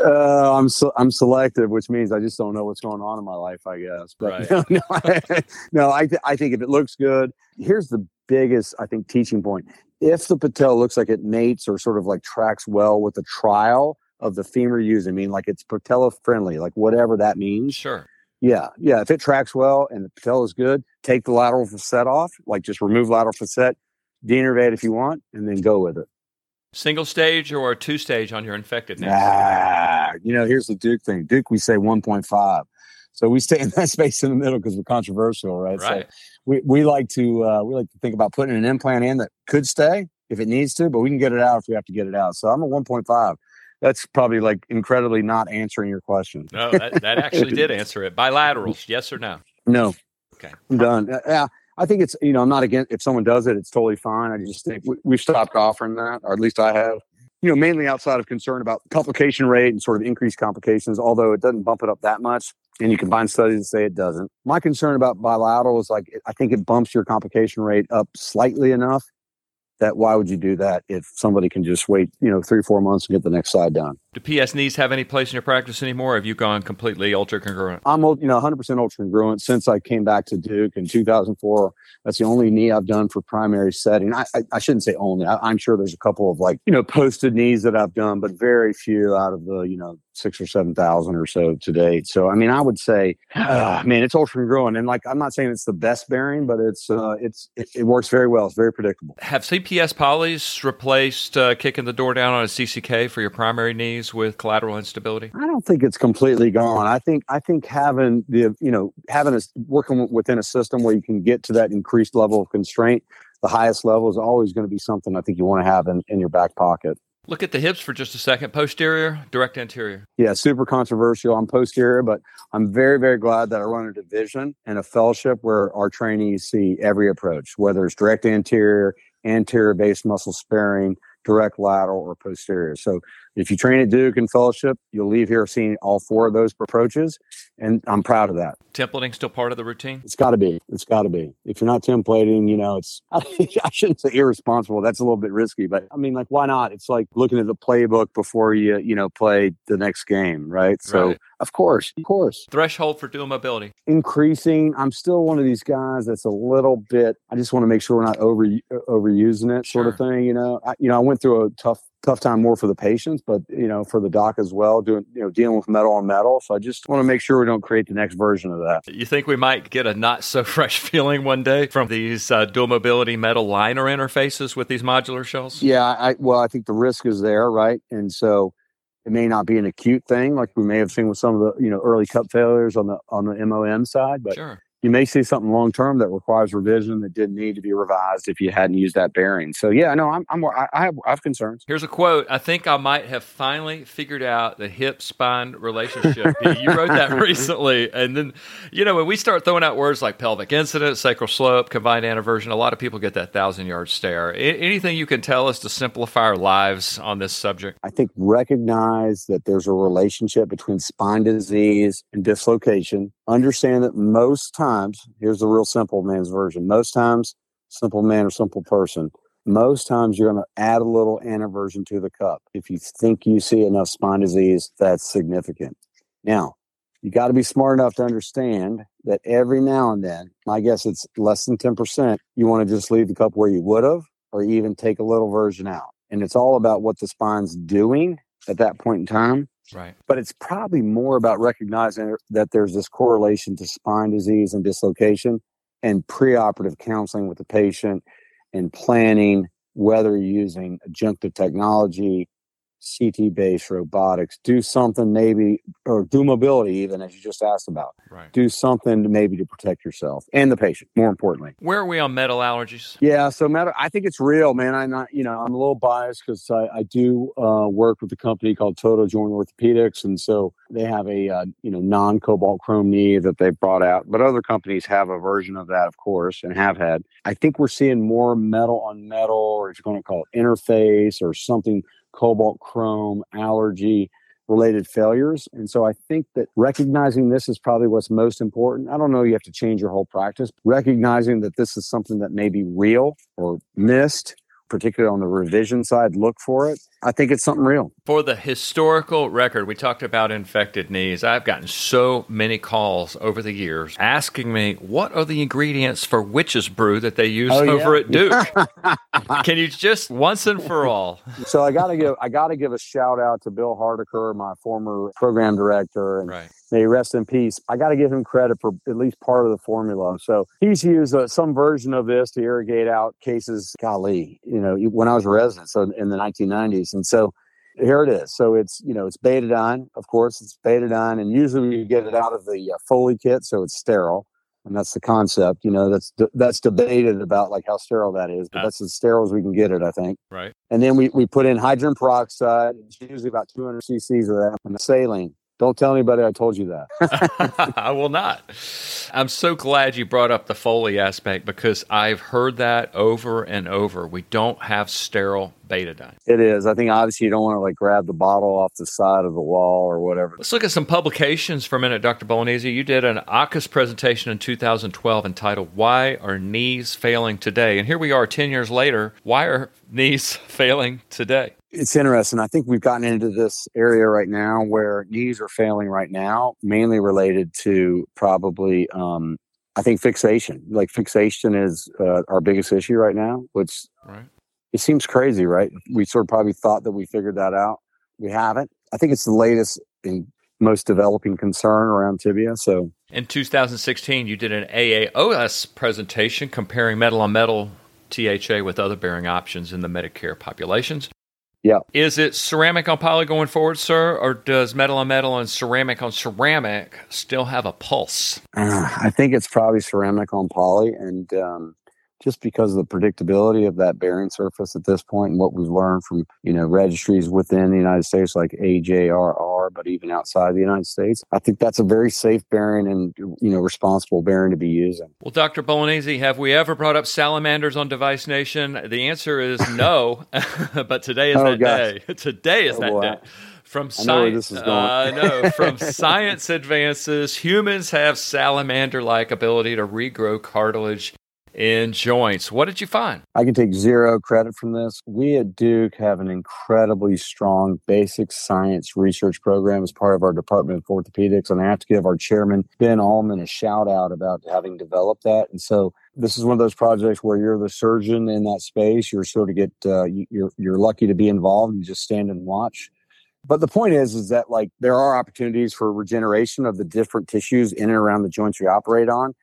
Uh, I'm so, I'm selective, which means I just don't know what's going on in my life, I guess. But right. no, no, I, no I, th- I think if it looks good, here's the biggest, I think, teaching point if the patella looks like it mates or sort of like tracks well with the trial of the femur used, I mean, like it's patella friendly, like whatever that means. Sure. Yeah. Yeah. If it tracks well and the patella is good, take the lateral facet off, like just remove lateral facet, deinnervate if you want, and then go with it. Single stage or two stage on your infected neck? Ah, you know, here's the Duke thing. Duke, we say 1.5. So we stay in that space in the middle because we're controversial, right? Right. So we, we like to uh, we like to think about putting an implant in that could stay if it needs to, but we can get it out if we have to get it out. So I'm a 1.5. That's probably like incredibly not answering your question. No, that, that actually did answer it. Bilaterals, yes or no? No. Okay. I'm done. Uh, yeah. I think it's, you know, I'm not against if someone does it, it's totally fine. I just think we, we've stopped offering that, or at least I have you know, mainly outside of concern about complication rate and sort of increased complications, although it doesn't bump it up that much. And you can find studies that say it doesn't. My concern about bilateral is like, I think it bumps your complication rate up slightly enough that why would you do that if somebody can just wait, you know, three, four months and get the next side done? Do PS knees have any place in your practice anymore? have you gone completely ultra congruent? I'm, you know, 100% ultra congruent since I came back to Duke in 2004. That's the only knee I've done for primary setting. I, I, I shouldn't say only. I, am sure there's a couple of like, you know, posted knees that I've done, but very few out of the, you know, six or 7,000 or so to date. So, I mean, I would say, uh, man, it's ultra congruent. And like, I'm not saying it's the best bearing, but it's, uh, it's, it, it works very well. It's very predictable. Have CPS polys replaced uh, kicking the door down on a CCK for your primary knees? with collateral instability? I don't think it's completely gone. I think I think having the you know having a working within a system where you can get to that increased level of constraint, the highest level is always going to be something I think you want to have in, in your back pocket. Look at the hips for just a second. Posterior, direct anterior. Yeah, super controversial. I'm posterior, but I'm very, very glad that I run a division and a fellowship where our trainees see every approach, whether it's direct anterior, anterior based muscle sparing, direct lateral, or posterior. So if you train at Duke and fellowship, you'll leave here seeing all four of those approaches. And I'm proud of that. Templating still part of the routine? It's got to be. It's got to be. If you're not templating, you know, it's, I, shouldn't say irresponsible. That's a little bit risky, but I mean, like, why not? It's like looking at the playbook before you, you know, play the next game, right? So right. Of course, of course. Threshold for dual mobility. Increasing. I'm still one of these guys that's a little bit. I just want to make sure we're not over uh, overusing it, sort of thing. You know, I, you know, I went through a tough tough time more for the patients, but you know, for the doc as well, doing you know, dealing with metal on metal. So I just want to make sure we don't create the next version of that. You think we might get a not so fresh feeling one day from these uh, dual mobility metal liner interfaces with these modular shells? Yeah, I well, I think the risk is there, right? And so it may not be an acute thing like we may have seen with some of the you know early cup failures on the on the MOM side, but sure you may see something long term that requires revision that didn't need to be revised if you hadn't used that bearing. So yeah, no, I'm, I'm I, have I have concerns. Here's a quote. I think I might have finally figured out the hip spine relationship. you wrote that recently, and then you know when we start throwing out words like pelvic incidence, sacral slope, combined anteversion, a lot of people get that thousand yard stare. Anything you can tell us to simplify our lives on this subject? I think recognize that there's a relationship between spine disease and dislocation. Understand that most times times, here's the real simple man's version. Most times, simple man or simple person, most times you're going to add a little anteversion to the cup. If you think you see enough spine disease, that's significant. Now, you got to be smart enough to understand that every now and then, I guess it's less than 10%, you want to just leave the cup where you would have, or even take a little version out. And it's all about what the spine's doing at that point in time Right. But it's probably more about recognizing that there's this correlation to spine disease and dislocation and preoperative counseling with the patient and planning whether using adjunctive technology CT based robotics, do something maybe, or dual mobility even as you just asked about. Right. Do something to maybe to protect yourself and the patient, more importantly. Where are we on metal allergies? Yeah, so metal, I think it's real, man. I'm not, you know, I'm a little biased because I, I, do uh, work with a company called Total Joint Orthopedics, and so they have a uh, you know non cobalt chrome knee that they've brought out, but other companies have a version of that, of course, and have had. I think we're seeing more metal on metal, or if you're going to call it interface or something cobalt, chrome, allergy related failures. And so I think that recognizing this is probably what's most important. I don't know you have to change your whole practice. Recognizing that this is something that may be real or missed particularly on the revision side, look for it. I think it's something real. For the historical record, we talked about infected knees. I've gotten so many calls over the years asking me, what are the ingredients for witch's brew that they use oh, over yeah? at Duke? Can you just once and for all? So I gotta give I gotta give a shout out to Bill Hardaker, my former program director, and right. may he rest in peace. I gotta give him credit for at least part of the formula. So he's used uh, some version of this to irrigate out cases. Golly, you know, when I was a resident, so in the 1990s. And so here it is. So it's, you know, it's betadine, of course, it's betadine. And usually we get it out of the uh, Foley kit, so it's sterile. And that's the concept, you know, that's that's debated about like how sterile that is, but uh, that's as sterile as we can get it, I think. Right. And then we, we put in hydrogen peroxide, it's usually about 200 cc's of that, and the saline. Don't tell anybody I told you that. I will not. I'm so glad you brought up the Foley aspect because I've heard that over and over. We don't have sterile betadine. It is. I think obviously you don't want to like grab the bottle off the side of the wall or whatever. Let's look at some publications for a minute, Dr. Bolognesi. You did an AAHKS presentation in 2012 entitled Why Are Knees Failing Today? And here we are 10 years later. Why are knees failing today? it's interesting. I think we've gotten into this area right now where knees are failing right now, mainly related to probably, um, I think fixation. Like fixation is uh, our biggest issue right now, which right. It seems crazy, right? We sort of probably thought that we figured that out. We haven't. I think it's the latest and most developing concern around tibia. So in 2016, you did an AAOS presentation comparing metal on metal THA with other bearing options in the Medicare populations. Yeah. Is it ceramic on poly going forward, sir, or does metal on metal and ceramic on ceramic still have a pulse? Uh, I think it's probably ceramic on poly, and um, just because of the predictability of that bearing surface at this point and what we've learned from you know registries within the United States like AJRR, but even outside the United States, I think that's a very safe bearing and you know responsible bearing to be using. Well, Dr. Bolognesi, have we ever brought up salamanders on Device Nation? The answer is no, but today is oh, that gosh. day. Today is oh, that boy. day from science. Uh, no, from science advances, humans have salamander-like ability to regrow cartilage in joints. What did you find? I can take zero credit from this. We at Duke have an incredibly strong basic science research program as part of our Department of Orthopedics. And I have to give our chairman, Ben Alman, a shout out about having developed that. And so this is one of those projects where you're the surgeon in that space. You're sort of get, uh, you're, you're lucky to be involved and just stand and watch. But the point is, is that like there are opportunities for regeneration of the different tissues in and around the joints we operate on.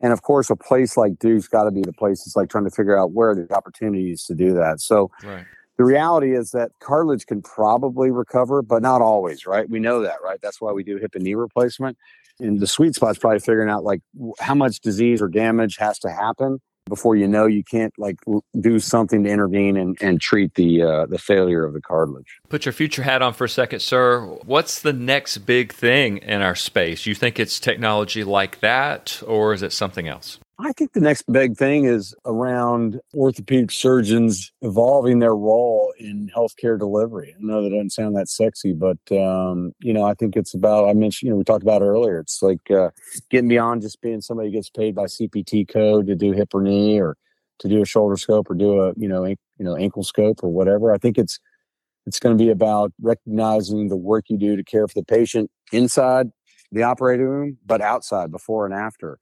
And of course, a place like Duke's got to be the place that's like trying to figure out where the opportunities to do that. So right. the reality is that cartilage can probably recover, but not always, right? We know that, right? That's why we do hip and knee replacement. And the sweet spot is probably figuring out like how much disease or damage has to happen before you know you can't like do something to intervene and, and treat the uh, the failure of the cartilage. Put your future hat on for a second, sir. What's the next big thing in our space? You think it's technology like that, or is it something else? I think the next big thing is around orthopedic surgeons evolving their role in healthcare delivery. I know that doesn't sound that sexy, but um, you know, I think it's about. I mentioned, you know, we talked about earlier. It's like uh, getting beyond just being somebody who gets paid by CPT code to do hip or knee or to do a shoulder scope or do a you know you know ankle scope or whatever. I think it's it's going to be about recognizing the work you do to care for the patient inside the operating room, but outside before and after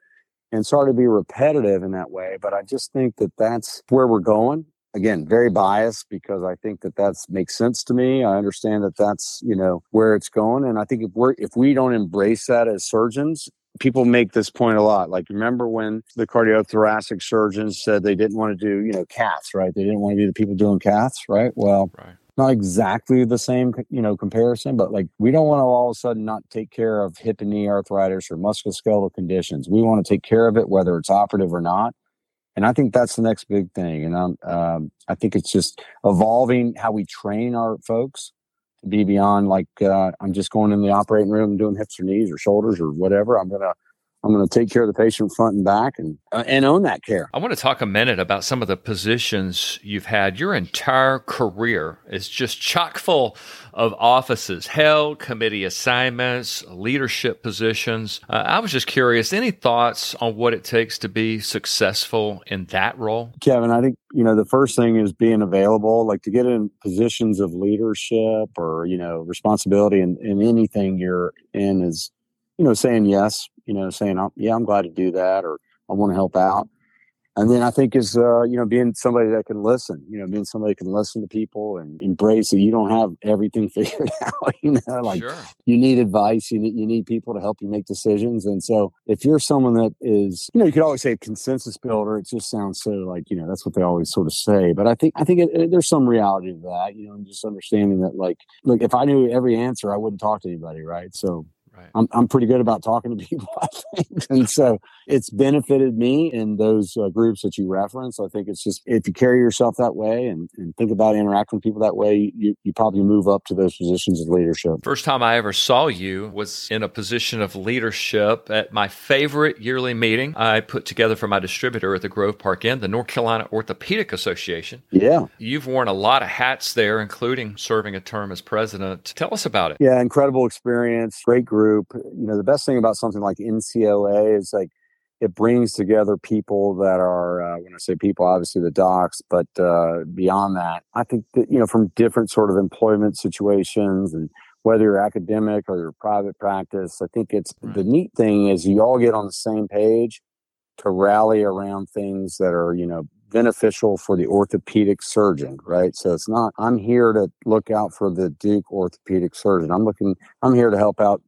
and sorry to be repetitive in that way, but I just think that that's where we're going. Again, very biased because I think that that makes sense to me. I understand that that's you know where it's going, and I think if we're if we don't embrace that as surgeons, people make this point a lot. Like, remember when the cardiothoracic surgeons said they didn't want to do, you know, caths, right? They didn't want to be the people doing caths, right? Well, right not exactly the same you know comparison but like we don't want to all of a sudden not take care of hip and knee arthritis or musculoskeletal conditions. We want to take care of it whether it's operative or not and i think that's the next big thing and um, um, i think it's just evolving how we train our folks to be beyond like uh, i'm just going in the operating room and doing hips or knees or shoulders or whatever i'm gonna I'm going to take care of the patient front and back and uh, and own that care. I want to talk a minute about some of the positions you've had. Your entire career is just chock full of offices held, committee assignments, leadership positions. Uh, I was just curious, any thoughts on what it takes to be successful in that role? Kevin, I think, you know, the first thing is being available, like to get in positions of leadership or, you know, responsibility in, in anything you're in is you know, saying yes, you know, saying, oh, yeah, I'm glad to do that, or I want to help out. And then I think is, uh, you know, being somebody that can listen, you know, being somebody that can listen to people and embrace it. You don't have everything figured out, you know, like sure. you need advice, you need, you need people to help you make decisions. And so if you're someone that is, you know, you could always say consensus builder. It just sounds so like, you know, that's what they always sort of say. But I think, I think it, it, there's some reality to that, you know, and just understanding that like, look, if I knew every answer, I wouldn't talk to anybody. Right. So Right. I'm, I'm pretty good about talking to people, I think. And so it's benefited me in those uh, groups that you reference. I think it's just, if you carry yourself that way and, and think about interacting with people that way, you, you probably move up to those positions of leadership. First time I ever saw you was in a position of leadership at my favorite yearly meeting I put together for my distributor at the Grove Park Inn, the North Carolina Orthopedic Association. Yeah. You've worn a lot of hats there, including serving a term as president. Tell us about it. Yeah, incredible experience, great group group. You know, the best thing about something like NCOA is like it brings together people that are, uh, when I say people, obviously the docs, but uh, beyond that, I think that, you know, from different sort of employment situations and whether you're academic or you're private practice, I think it's right. the neat thing is you all get on the same page to rally around things that are, you know, beneficial for the orthopedic surgeon, right? So it's not, I'm here to look out for the Duke orthopedic surgeon. I'm looking, I'm here to help out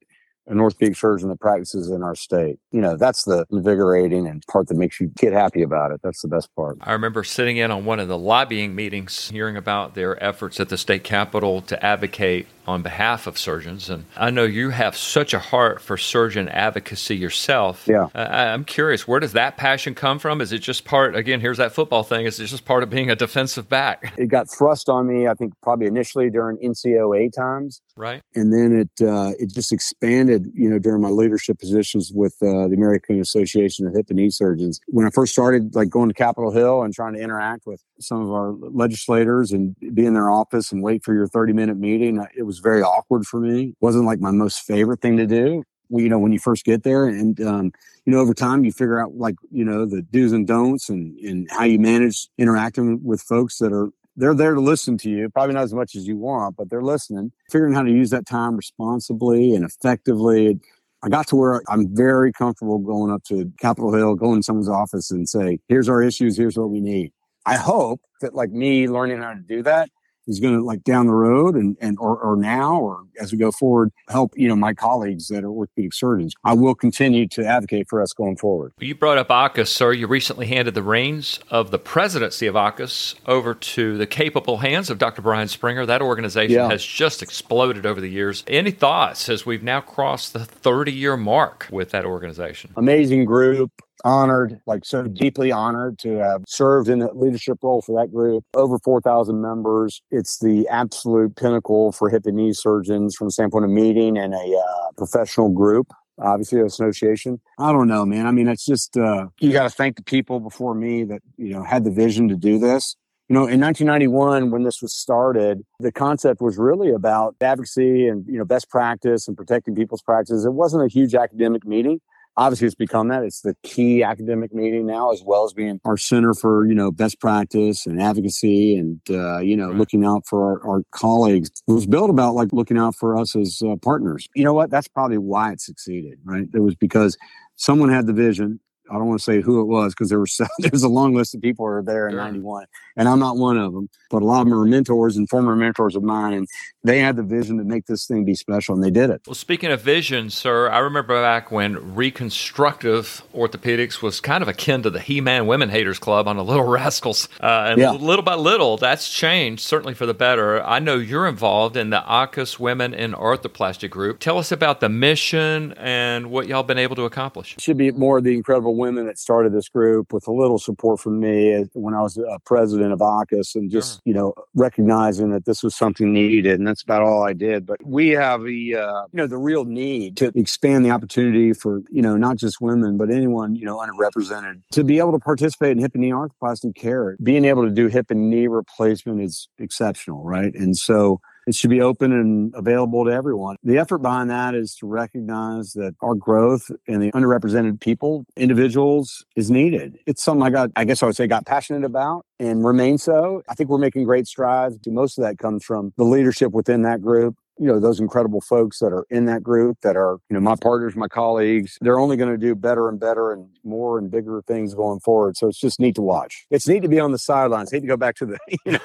an orthopedic surgeon that practices in our state. You know, that's the invigorating and part that makes you get happy about it. That's the best part. I remember sitting in on one of the lobbying meetings, hearing about their efforts at the state capitol to advocate on behalf of surgeons. And I know you have such a heart for surgeon advocacy yourself. Yeah. I, am curious, where does that passion come from? Is it just part, again, here's that football thing, is it just part of being a defensive back? It got thrust on me, I think, probably initially during NCOA times. Right. And then it uh, it just expanded, you know, during my leadership positions with uh, the American Association of Hip and Knee Surgeons. When I first started, like going to Capitol Hill and trying to interact with some of our legislators and be in their office and wait for your 30 minute meeting, it was very awkward for me. It wasn't like my most favorite thing to do you know, when you first get there. And, um, you know, over time you figure out like, you know, the do's and don'ts and, and how you manage interacting with folks that are, they're there to listen to you, probably not as much as you want, but they're listening, figuring how to use that time responsibly and effectively. I got to where I'm very comfortable going up to Capitol Hill, going to someone's office and say, here's our issues, here's what we need. I hope that like me learning how to do that is going to like down the road and, and or, or now or as we go forward help you know my colleagues that are orthopedic surgeons. I will continue to advocate for us going forward. You brought up AAHKS sir. You recently handed the reins of the presidency of AAHKS over to the capable hands of dr bryan springer. That organization yeah. has just exploded over the years. Any thoughts as we've now crossed the 30 year mark with that organization? Amazing group honored, like so deeply honored to have served in a leadership role for that group. Over 4,000 members. It's the absolute pinnacle for hip and knee surgeons from the standpoint of meeting and a uh, professional group. Obviously, association. I don't know, man. I mean, it's just uh, you got to thank the people before me that you know had the vision to do this. You know, in 1991, when this was started, the concept was really about advocacy and you know best practice and protecting people's practices. It wasn't a huge academic meeting obviously it's become that. It's the key academic meeting now as well as being our center for you know best practice and advocacy and uh, you know right. looking out for our, our, colleagues. It was built about like looking out for us as uh, partners. You know what? That's probably why it succeeded right? It was because someone had the vision I don't want to say who it was because there were so, there's a long list of people who are there in 91 and I'm not one of them but a lot of them are mentors and former mentors of mine and they had the vision to make this thing be special and they did it. Well speaking of vision sir I remember back when reconstructive orthopedics was kind of akin to the He-Man Women Haters Club on the Little Rascals uh, and yeah. little by little that's changed certainly for the better. I know you're involved in the AAHKS Women in Arthroplasty group. Tell us about the mission and what y'all been able to accomplish. It should be more of the incredible women that started this group with a little support from me when I was a president of AAHKS and just, sure. you know, recognizing that this was something needed. And that's about all I did. But we have the, uh, you know, the real need to expand the opportunity for, you know, not just women, but anyone, you know, underrepresented to be able to participate in hip and knee arthroplasty care. Being able to do hip and knee replacement is exceptional, right? And so, it should be open and available to everyone. The effort behind that is to recognize that our growth in the underrepresented people, individuals, is needed. It's something I got, I guess I would say, got passionate about and remain so. I think we're making great strides. Most of that comes from the leadership within that group you know those incredible folks that are in that group that are you know my partners my colleagues they're only going to do better and better and more and bigger things going forward. So it's just neat to watch. It's neat to be on the sidelines. I hate to go back to the you know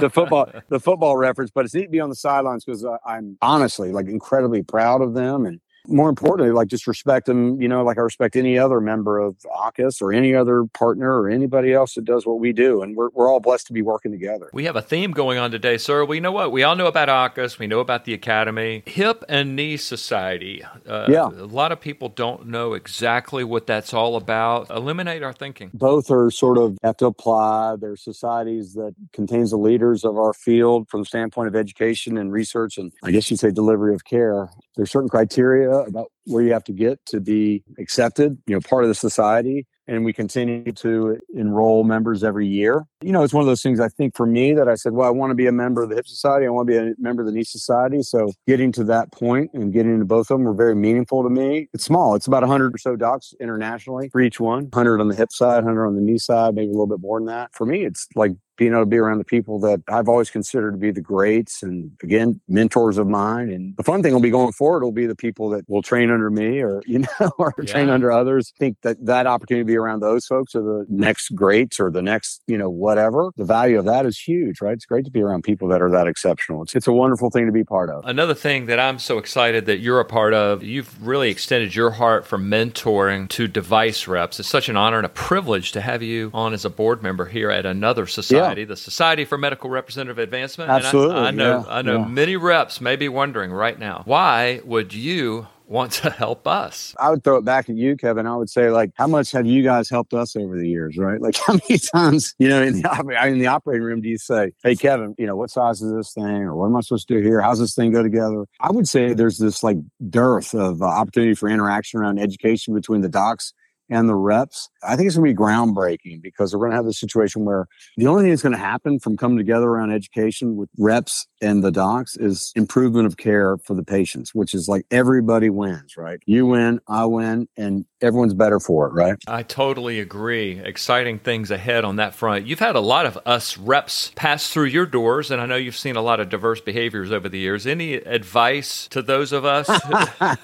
the football the football reference but it's neat to be on the sidelines because i'm honestly like incredibly proud of them and more importantly, like just respect them, you know, like I respect any other member of AAHKS or any other partner or anybody else that does what we do. And we're, we're all blessed to be working together. We have a theme going on today, sir. We know what? We all know about AAHKS. We know about the Academy. Hip and Knee Society. Uh, yeah. A lot of people don't know exactly what that's all about. Eliminate our thinking. Both are sort of have to apply. They're societies that contains the leaders of our field from the standpoint of education and research and I guess you'd say delivery of care. There's certain criteria about where you have to get to be accepted, you know, part of the society. And we continue to enroll members every year. You know, it's one of those things I think for me that I said, well, I want to be a member of the Hip Society. I want to be a member of the Knee Society. So getting to that point and getting into both of them were very meaningful to me. It's small. It's about 100 or so docs internationally for each one 100 on the hip side, 100 on the knee side, maybe a little bit more than that. For me, it's like being able to be around the people that I've always considered to be the greats and again, mentors of mine. And the fun thing will be going forward will be the people that will train under me or, you know, or yeah. train under others. I think that that opportunity to be around those folks are the next greats or the next, you know, whatever. The value of that is huge, right? It's great to be around people that are that exceptional. It's, it's a wonderful thing to be part of. Another thing that I'm so excited that you're a part of, you've really extended your heart for mentoring to device reps. It's such an honor and a privilege to have you on as a board member here at another society, yeah. The Society for Medical Representative Advancement. Absolutely. I, I, know, yeah. I know yeah. many reps may be wondering right now, why would you want to help us. I would throw it back at you, Kevin. I would say, like, how much have you guys helped us over the years, right? Like, how many times, you know, in the, in the operating room do you say, hey, Kevin, you know, what size is this thing? Or what am I supposed to do here? How's this thing go together? I would say there's this like dearth of uh, opportunity for interaction around education between the docs and the reps. I think it's going to be groundbreaking because we're going to have the situation where the only thing that's going to happen from coming together around education with reps and the docs is improvement of care for the patients, which is like everybody wins, right? You win, I win, and everyone's better for it, right? I totally agree. Exciting things ahead on that front. You've had a lot of us reps pass through your doors, and I know you've seen a lot of diverse behaviors over the years. Any advice to those of us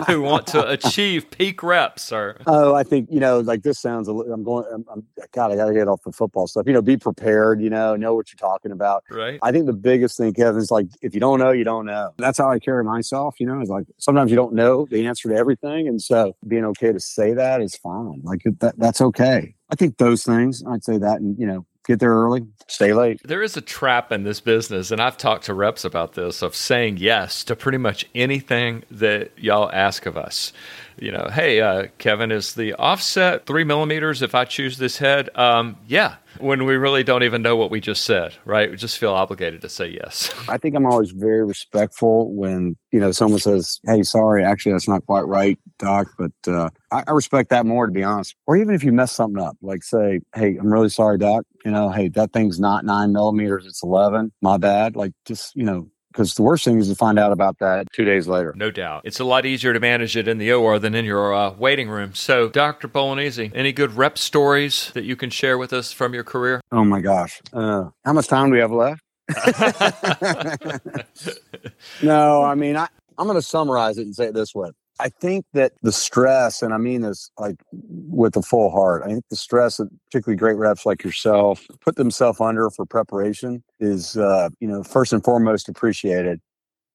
who want to achieve peak reps, sir? Oh, I think, you know, like this sounds, a li- I'm going, I'm, I'm God, I got to get off the football stuff. You know, be prepared, you know, know what you're talking about. Right. I think the biggest thing, Kevin, is like if you don't know, you don't know. That's how I carry myself. You know, is like sometimes you don't know the answer to everything, and so being okay to say that is fine. Like that, that's okay. I think those things. I'd say that, and you know, get there early, stay late. There is a trap in this business, and I've talked to reps about this of saying yes to pretty much anything that y'all ask of us. You know, hey, uh, Kevin, is the offset three millimeters if I choose this head? Um, yeah, when we really don't even know what we just said, right? We just feel obligated to say yes. I think I'm always very respectful when you know someone says, "Hey, sorry, actually that's not quite right, doc." But uh, I, I respect that more, to be honest. Or even if you mess something up, like say, "Hey, I'm really sorry, doc. You know, hey, that thing's not nine millimeters; it's eleven. My bad." Like just you know, because the worst thing is to find out about that two days later. No doubt. It's a lot easier to manage it in the OR than in your uh, waiting room. So, Dr. Bolognesi, any good rep stories that you can share with us from your career? Oh my gosh, uh, how much time do we have left? no, I mean, I, I'm going to summarize it and say it this way. I think that the stress, and I mean this like with a full heart, I think the stress that particularly great reps like yourself put themselves under for preparation is, uh, you know, first and foremost appreciated.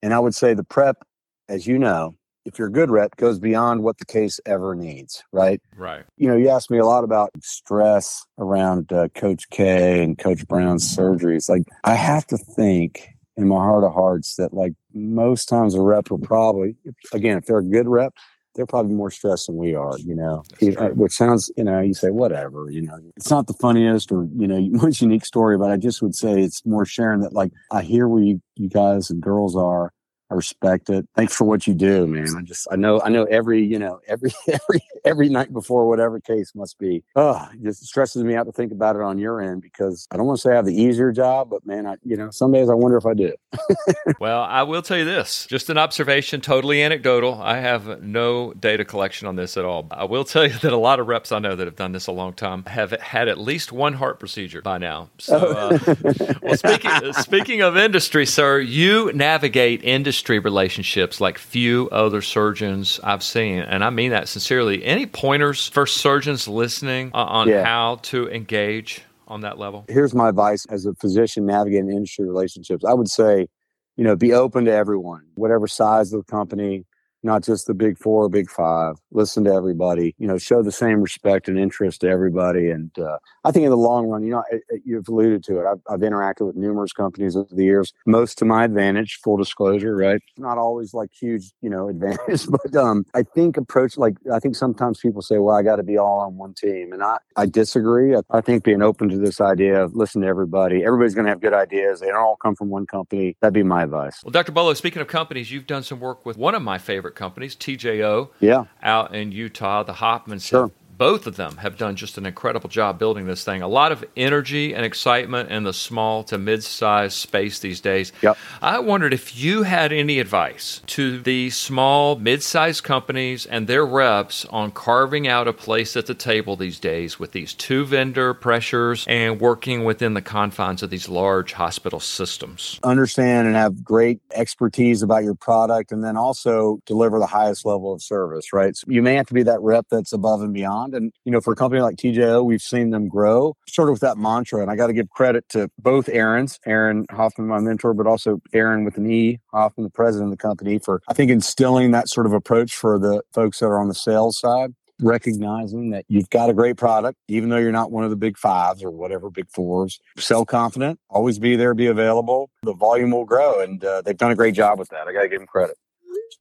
And I would say the prep, as you know, if you're a good rep, goes beyond what the case ever needs, right? Right. You know, you asked me a lot about stress around uh, Coach K and Coach Brown's surgeries. Like, I have to think in my heart of hearts that like most times a rep will probably again if they're a good rep they're probably more stressed than we are you know which sounds you know you say whatever you know it's not the funniest or you know most unique story but i just would say it's more sharing that like i hear where you, you guys and girls are I respect it. Thanks for what you do, man. I just I know I know every you know every every every night before whatever case must be. Oh, it just stresses me out to think about it on your end because I don't want to say I have the easier job, but man, I you know some days I wonder if I do. Well, I will tell you this just an observation, totally anecdotal. I have no data collection on this at all. I will tell you that a lot of reps I know that have done this a long time have had at least one heart procedure by now. So, uh, well, speaking, speaking of industry, sir, you navigate industry relationships like few other surgeons I've seen. And I mean that sincerely. Any pointers for surgeons listening uh, on Yeah. how to engage on that level? Here's my advice as a physician navigating industry relationships. I would say, you know, be open to everyone, whatever size of the company, not just the big four or big five. Listen to everybody. You know, show the same respect and interest to everybody. And uh, I think in the long run, you know, you've alluded to it. I've, I've interacted with numerous companies over the years, most to my advantage. Full disclosure, right? Not always like huge, you know, advantage, but um, I think approach like I think sometimes people say, "Well, I got to be all on one team," and I I disagree. I, I think being open to this idea of listen to everybody. Everybody's going to have good ideas. They don't all come from one company. That'd be my advice. Well, Dr. Bolo, speaking of companies, you've done some work with one of my favorite companies, TJO, Yeah. out in Utah, the Hofmanns. Sure. Both of them have done just an incredible job building this thing. A lot of energy and excitement in the small to mid sized space these days. Yep. I wondered if you had any advice to the small, mid sized companies and their reps on carving out a place at the table these days with these two vendor pressures and working within the confines of these large hospital systems. understand and have great expertise about your product and then also deliver the highest level of service right so you may have to be that rep that's above and beyond and you know for a company like tjo we've seen them grow sort of with that mantra and i got to give credit to both aaron's aaron hofmann my mentor but also aaron with an e hoffman the president of the company for i think instilling that sort of approach for the folks that are on the sales side recognizing that you've got a great product, even though you're not one of the big fives or whatever big fours. Sell confident, always be there, be available. The volume will grow, and uh, they've done a great job with that. I got to give them credit.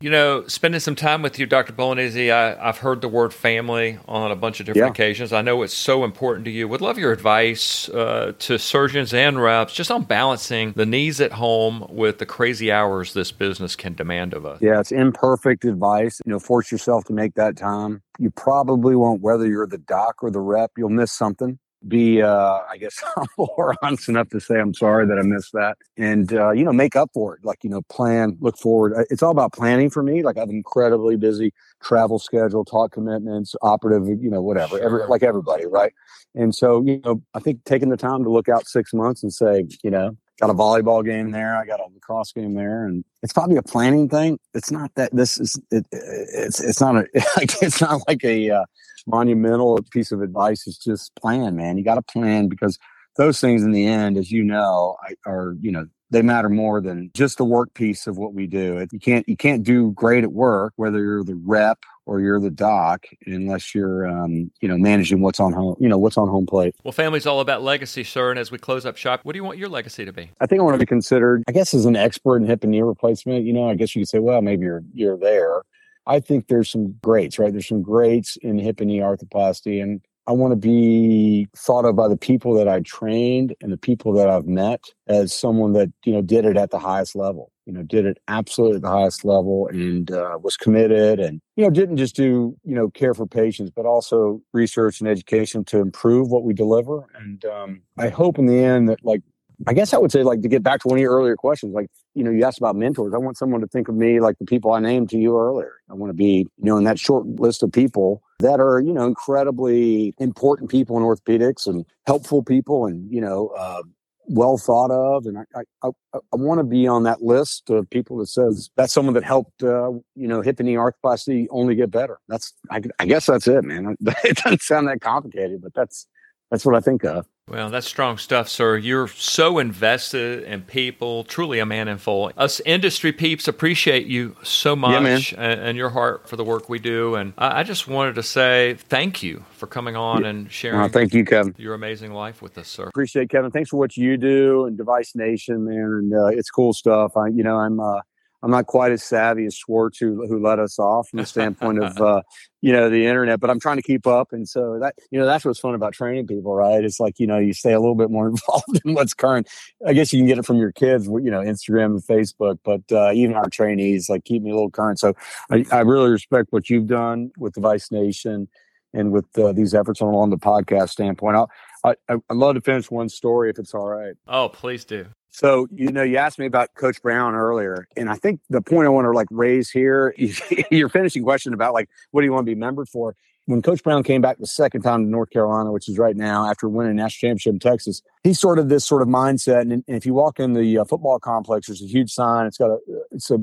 You know, spending some time with you, Dr. Bolognesi, I, I've heard the word family on a bunch of different Yeah. occasions. I know it's so important to you. Would love your advice uh, to surgeons and reps just on balancing the needs at home with the crazy hours this business can demand of us. Yeah, it's imperfect advice. You know, force yourself to make that time. You probably won't, whether you're the doc or the rep, you'll miss something. Be, uh, I guess, or honest enough to say I'm sorry that I missed that, and uh, you know, make up for it. Like you know, plan, look forward. It's all about planning for me. Like I have an incredibly busy travel schedule, talk commitments, operative, you know, whatever. Every like everybody, right? And so, you know, I think taking the time to look out six months and say, you know, got a volleyball game there, I got a lacrosse game there, and it's probably a planning thing. It's not that this is it, it's it's not a it's not like a uh, monumental piece of advice. is just plan, man. You got to plan because those things in the end, as you know, are you know they matter more than just the work piece of what we do. You can't you can't do great at work whether you're the rep or you're the doc unless you're um, you know managing what's on home you know what's on home plate. Well, family's all about legacy, sir. And as we close up shop, what do you want your legacy to be? I think I want to be considered, I guess, as an expert in hip and knee replacement. You know, I guess you could say, well, maybe you're you're there. I think there's some greats, right? There's some greats in hip and knee arthroplasty, and I want to be thought of by the people that I trained and the people that I've met as someone that you know did it at the highest level. You know, did it absolutely at the highest level and uh, was committed, and you know didn't just do you know care for patients, but also research and education to improve what we deliver. And um, I hope in the end that like I guess I would say, like, to get back to one of your earlier questions, like, you know, you asked about mentors. I want someone to think of me like the people I named to you earlier. I want to be, you know, in that short list of people that are, you know, incredibly important people in orthopedics and helpful people and, you know, uh, well thought of. And I, I, I, I want to be on that list of people that says that's someone that helped, uh, you know, hip and knee arthroplasty only get better. That's, I, I guess that's it, man. It doesn't sound that complicated, but that's, that's what I think of. Well, that's strong stuff, sir. You're so invested in people, truly a man in full. Us industry peeps appreciate you so much yeah, and, and, your heart for the work we do. And I, I, just wanted to say thank you for coming on yeah. and sharing. Oh, thank you, Kevin. Your amazing life with us, sir. Appreciate Kevin. Thanks for what you do and Device Nation, man. And uh, it's cool stuff. I, you know, I'm. Uh, I'm not quite as savvy as Schwartz, who who let us off from the standpoint of uh, you know the internet, but I'm trying to keep up, and so that you know that's what's fun about training people, right? It's like you know you stay a little bit more involved in what's current. I guess you can get it from your kids, you know, Instagram and Facebook, but uh, even our trainees like keep me a little current. So I, I really respect what you've done with Device Nation and with uh, these efforts on along the podcast standpoint. I'll, I, I'd love to finish one story if it's all right. Oh, please do. So, you know, you asked me about Coach Brown earlier, and I think the point I want to like raise here, your finishing question about like, what do you want to be remembered for? When Coach Brown came back the second time to North Carolina, which is right now after winning a national championship in Texas, he's sort of this sort of mindset. And, and if you walk in the uh, football complex, there's a huge sign. It's got a, it's a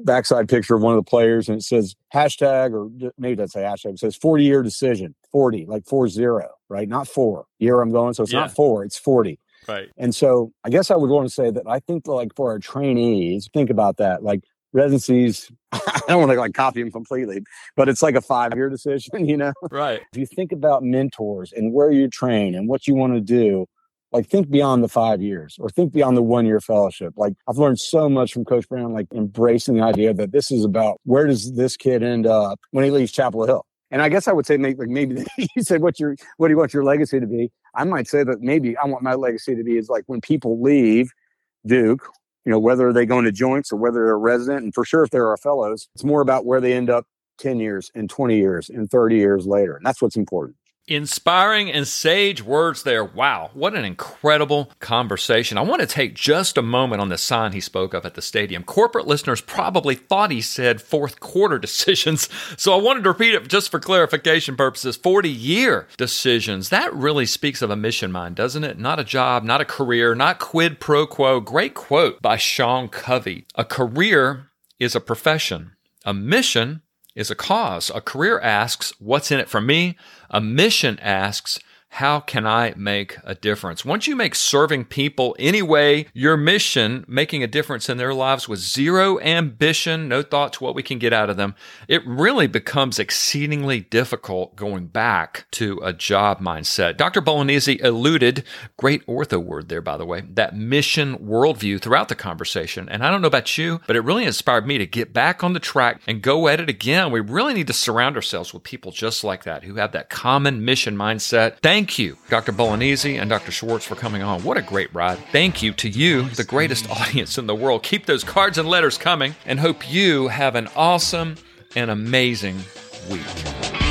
backside picture of one of the players, and it says hashtag, or maybe that's a hashtag. It says 40 year decision, 40, like four zero, right? Not four year I'm going. So it's yeah. not four, it's 40. Right. And so I guess I would want to say that I think like for our trainees, think about that. Like residencies, I don't want to like copy them completely, but it's like a five year decision, you know? Right. If you think about mentors and where you train and what you want to do, like think beyond the five years or think beyond the one year fellowship. Like I've learned so much from Coach Brown, like embracing the idea that this is about where does this kid end up when he leaves Chapel Hill? And I guess I would say maybe, like maybe you said what your what do you want your legacy to be? I might say that maybe I want my legacy to be is like when people leave Duke, you know, whether they go into joints or whether they're resident, and for sure if they're our fellows, it's more about where they end up 10 years and 20 years and 30 years later. And that's what's important. Inspiring and sage words there. Wow, what an incredible conversation. I want to take just a moment on the sign he spoke of at the stadium. Corporate listeners probably thought he said fourth quarter decisions, so I wanted to repeat it just for clarification purposes 40 year decisions. That really speaks of a mission mind, doesn't it? Not a job, not a career, not quid pro quo. Great quote by Sean Covey. A career is a profession, a mission is a cause. A career asks, What's in it for me? A mission asks, how can I make a difference? Once you make serving people anyway your mission, making a difference in their lives with zero ambition, no thought to what we can get out of them, it really becomes exceedingly difficult going back to a job mindset. Dr. Bolognesi alluded, great ortho word there, by the way, that mission worldview throughout the conversation. And I don't know about you, but it really inspired me to get back on the track and go at it again. We really need to surround ourselves with people just like that who have that common mission mindset. Thank Thank you, Dr. Bolognesi and Dr. Schwartz, for coming on. What a great ride. Thank you to you, the greatest audience in the world. Keep those cards and letters coming and hope you have an awesome and amazing week.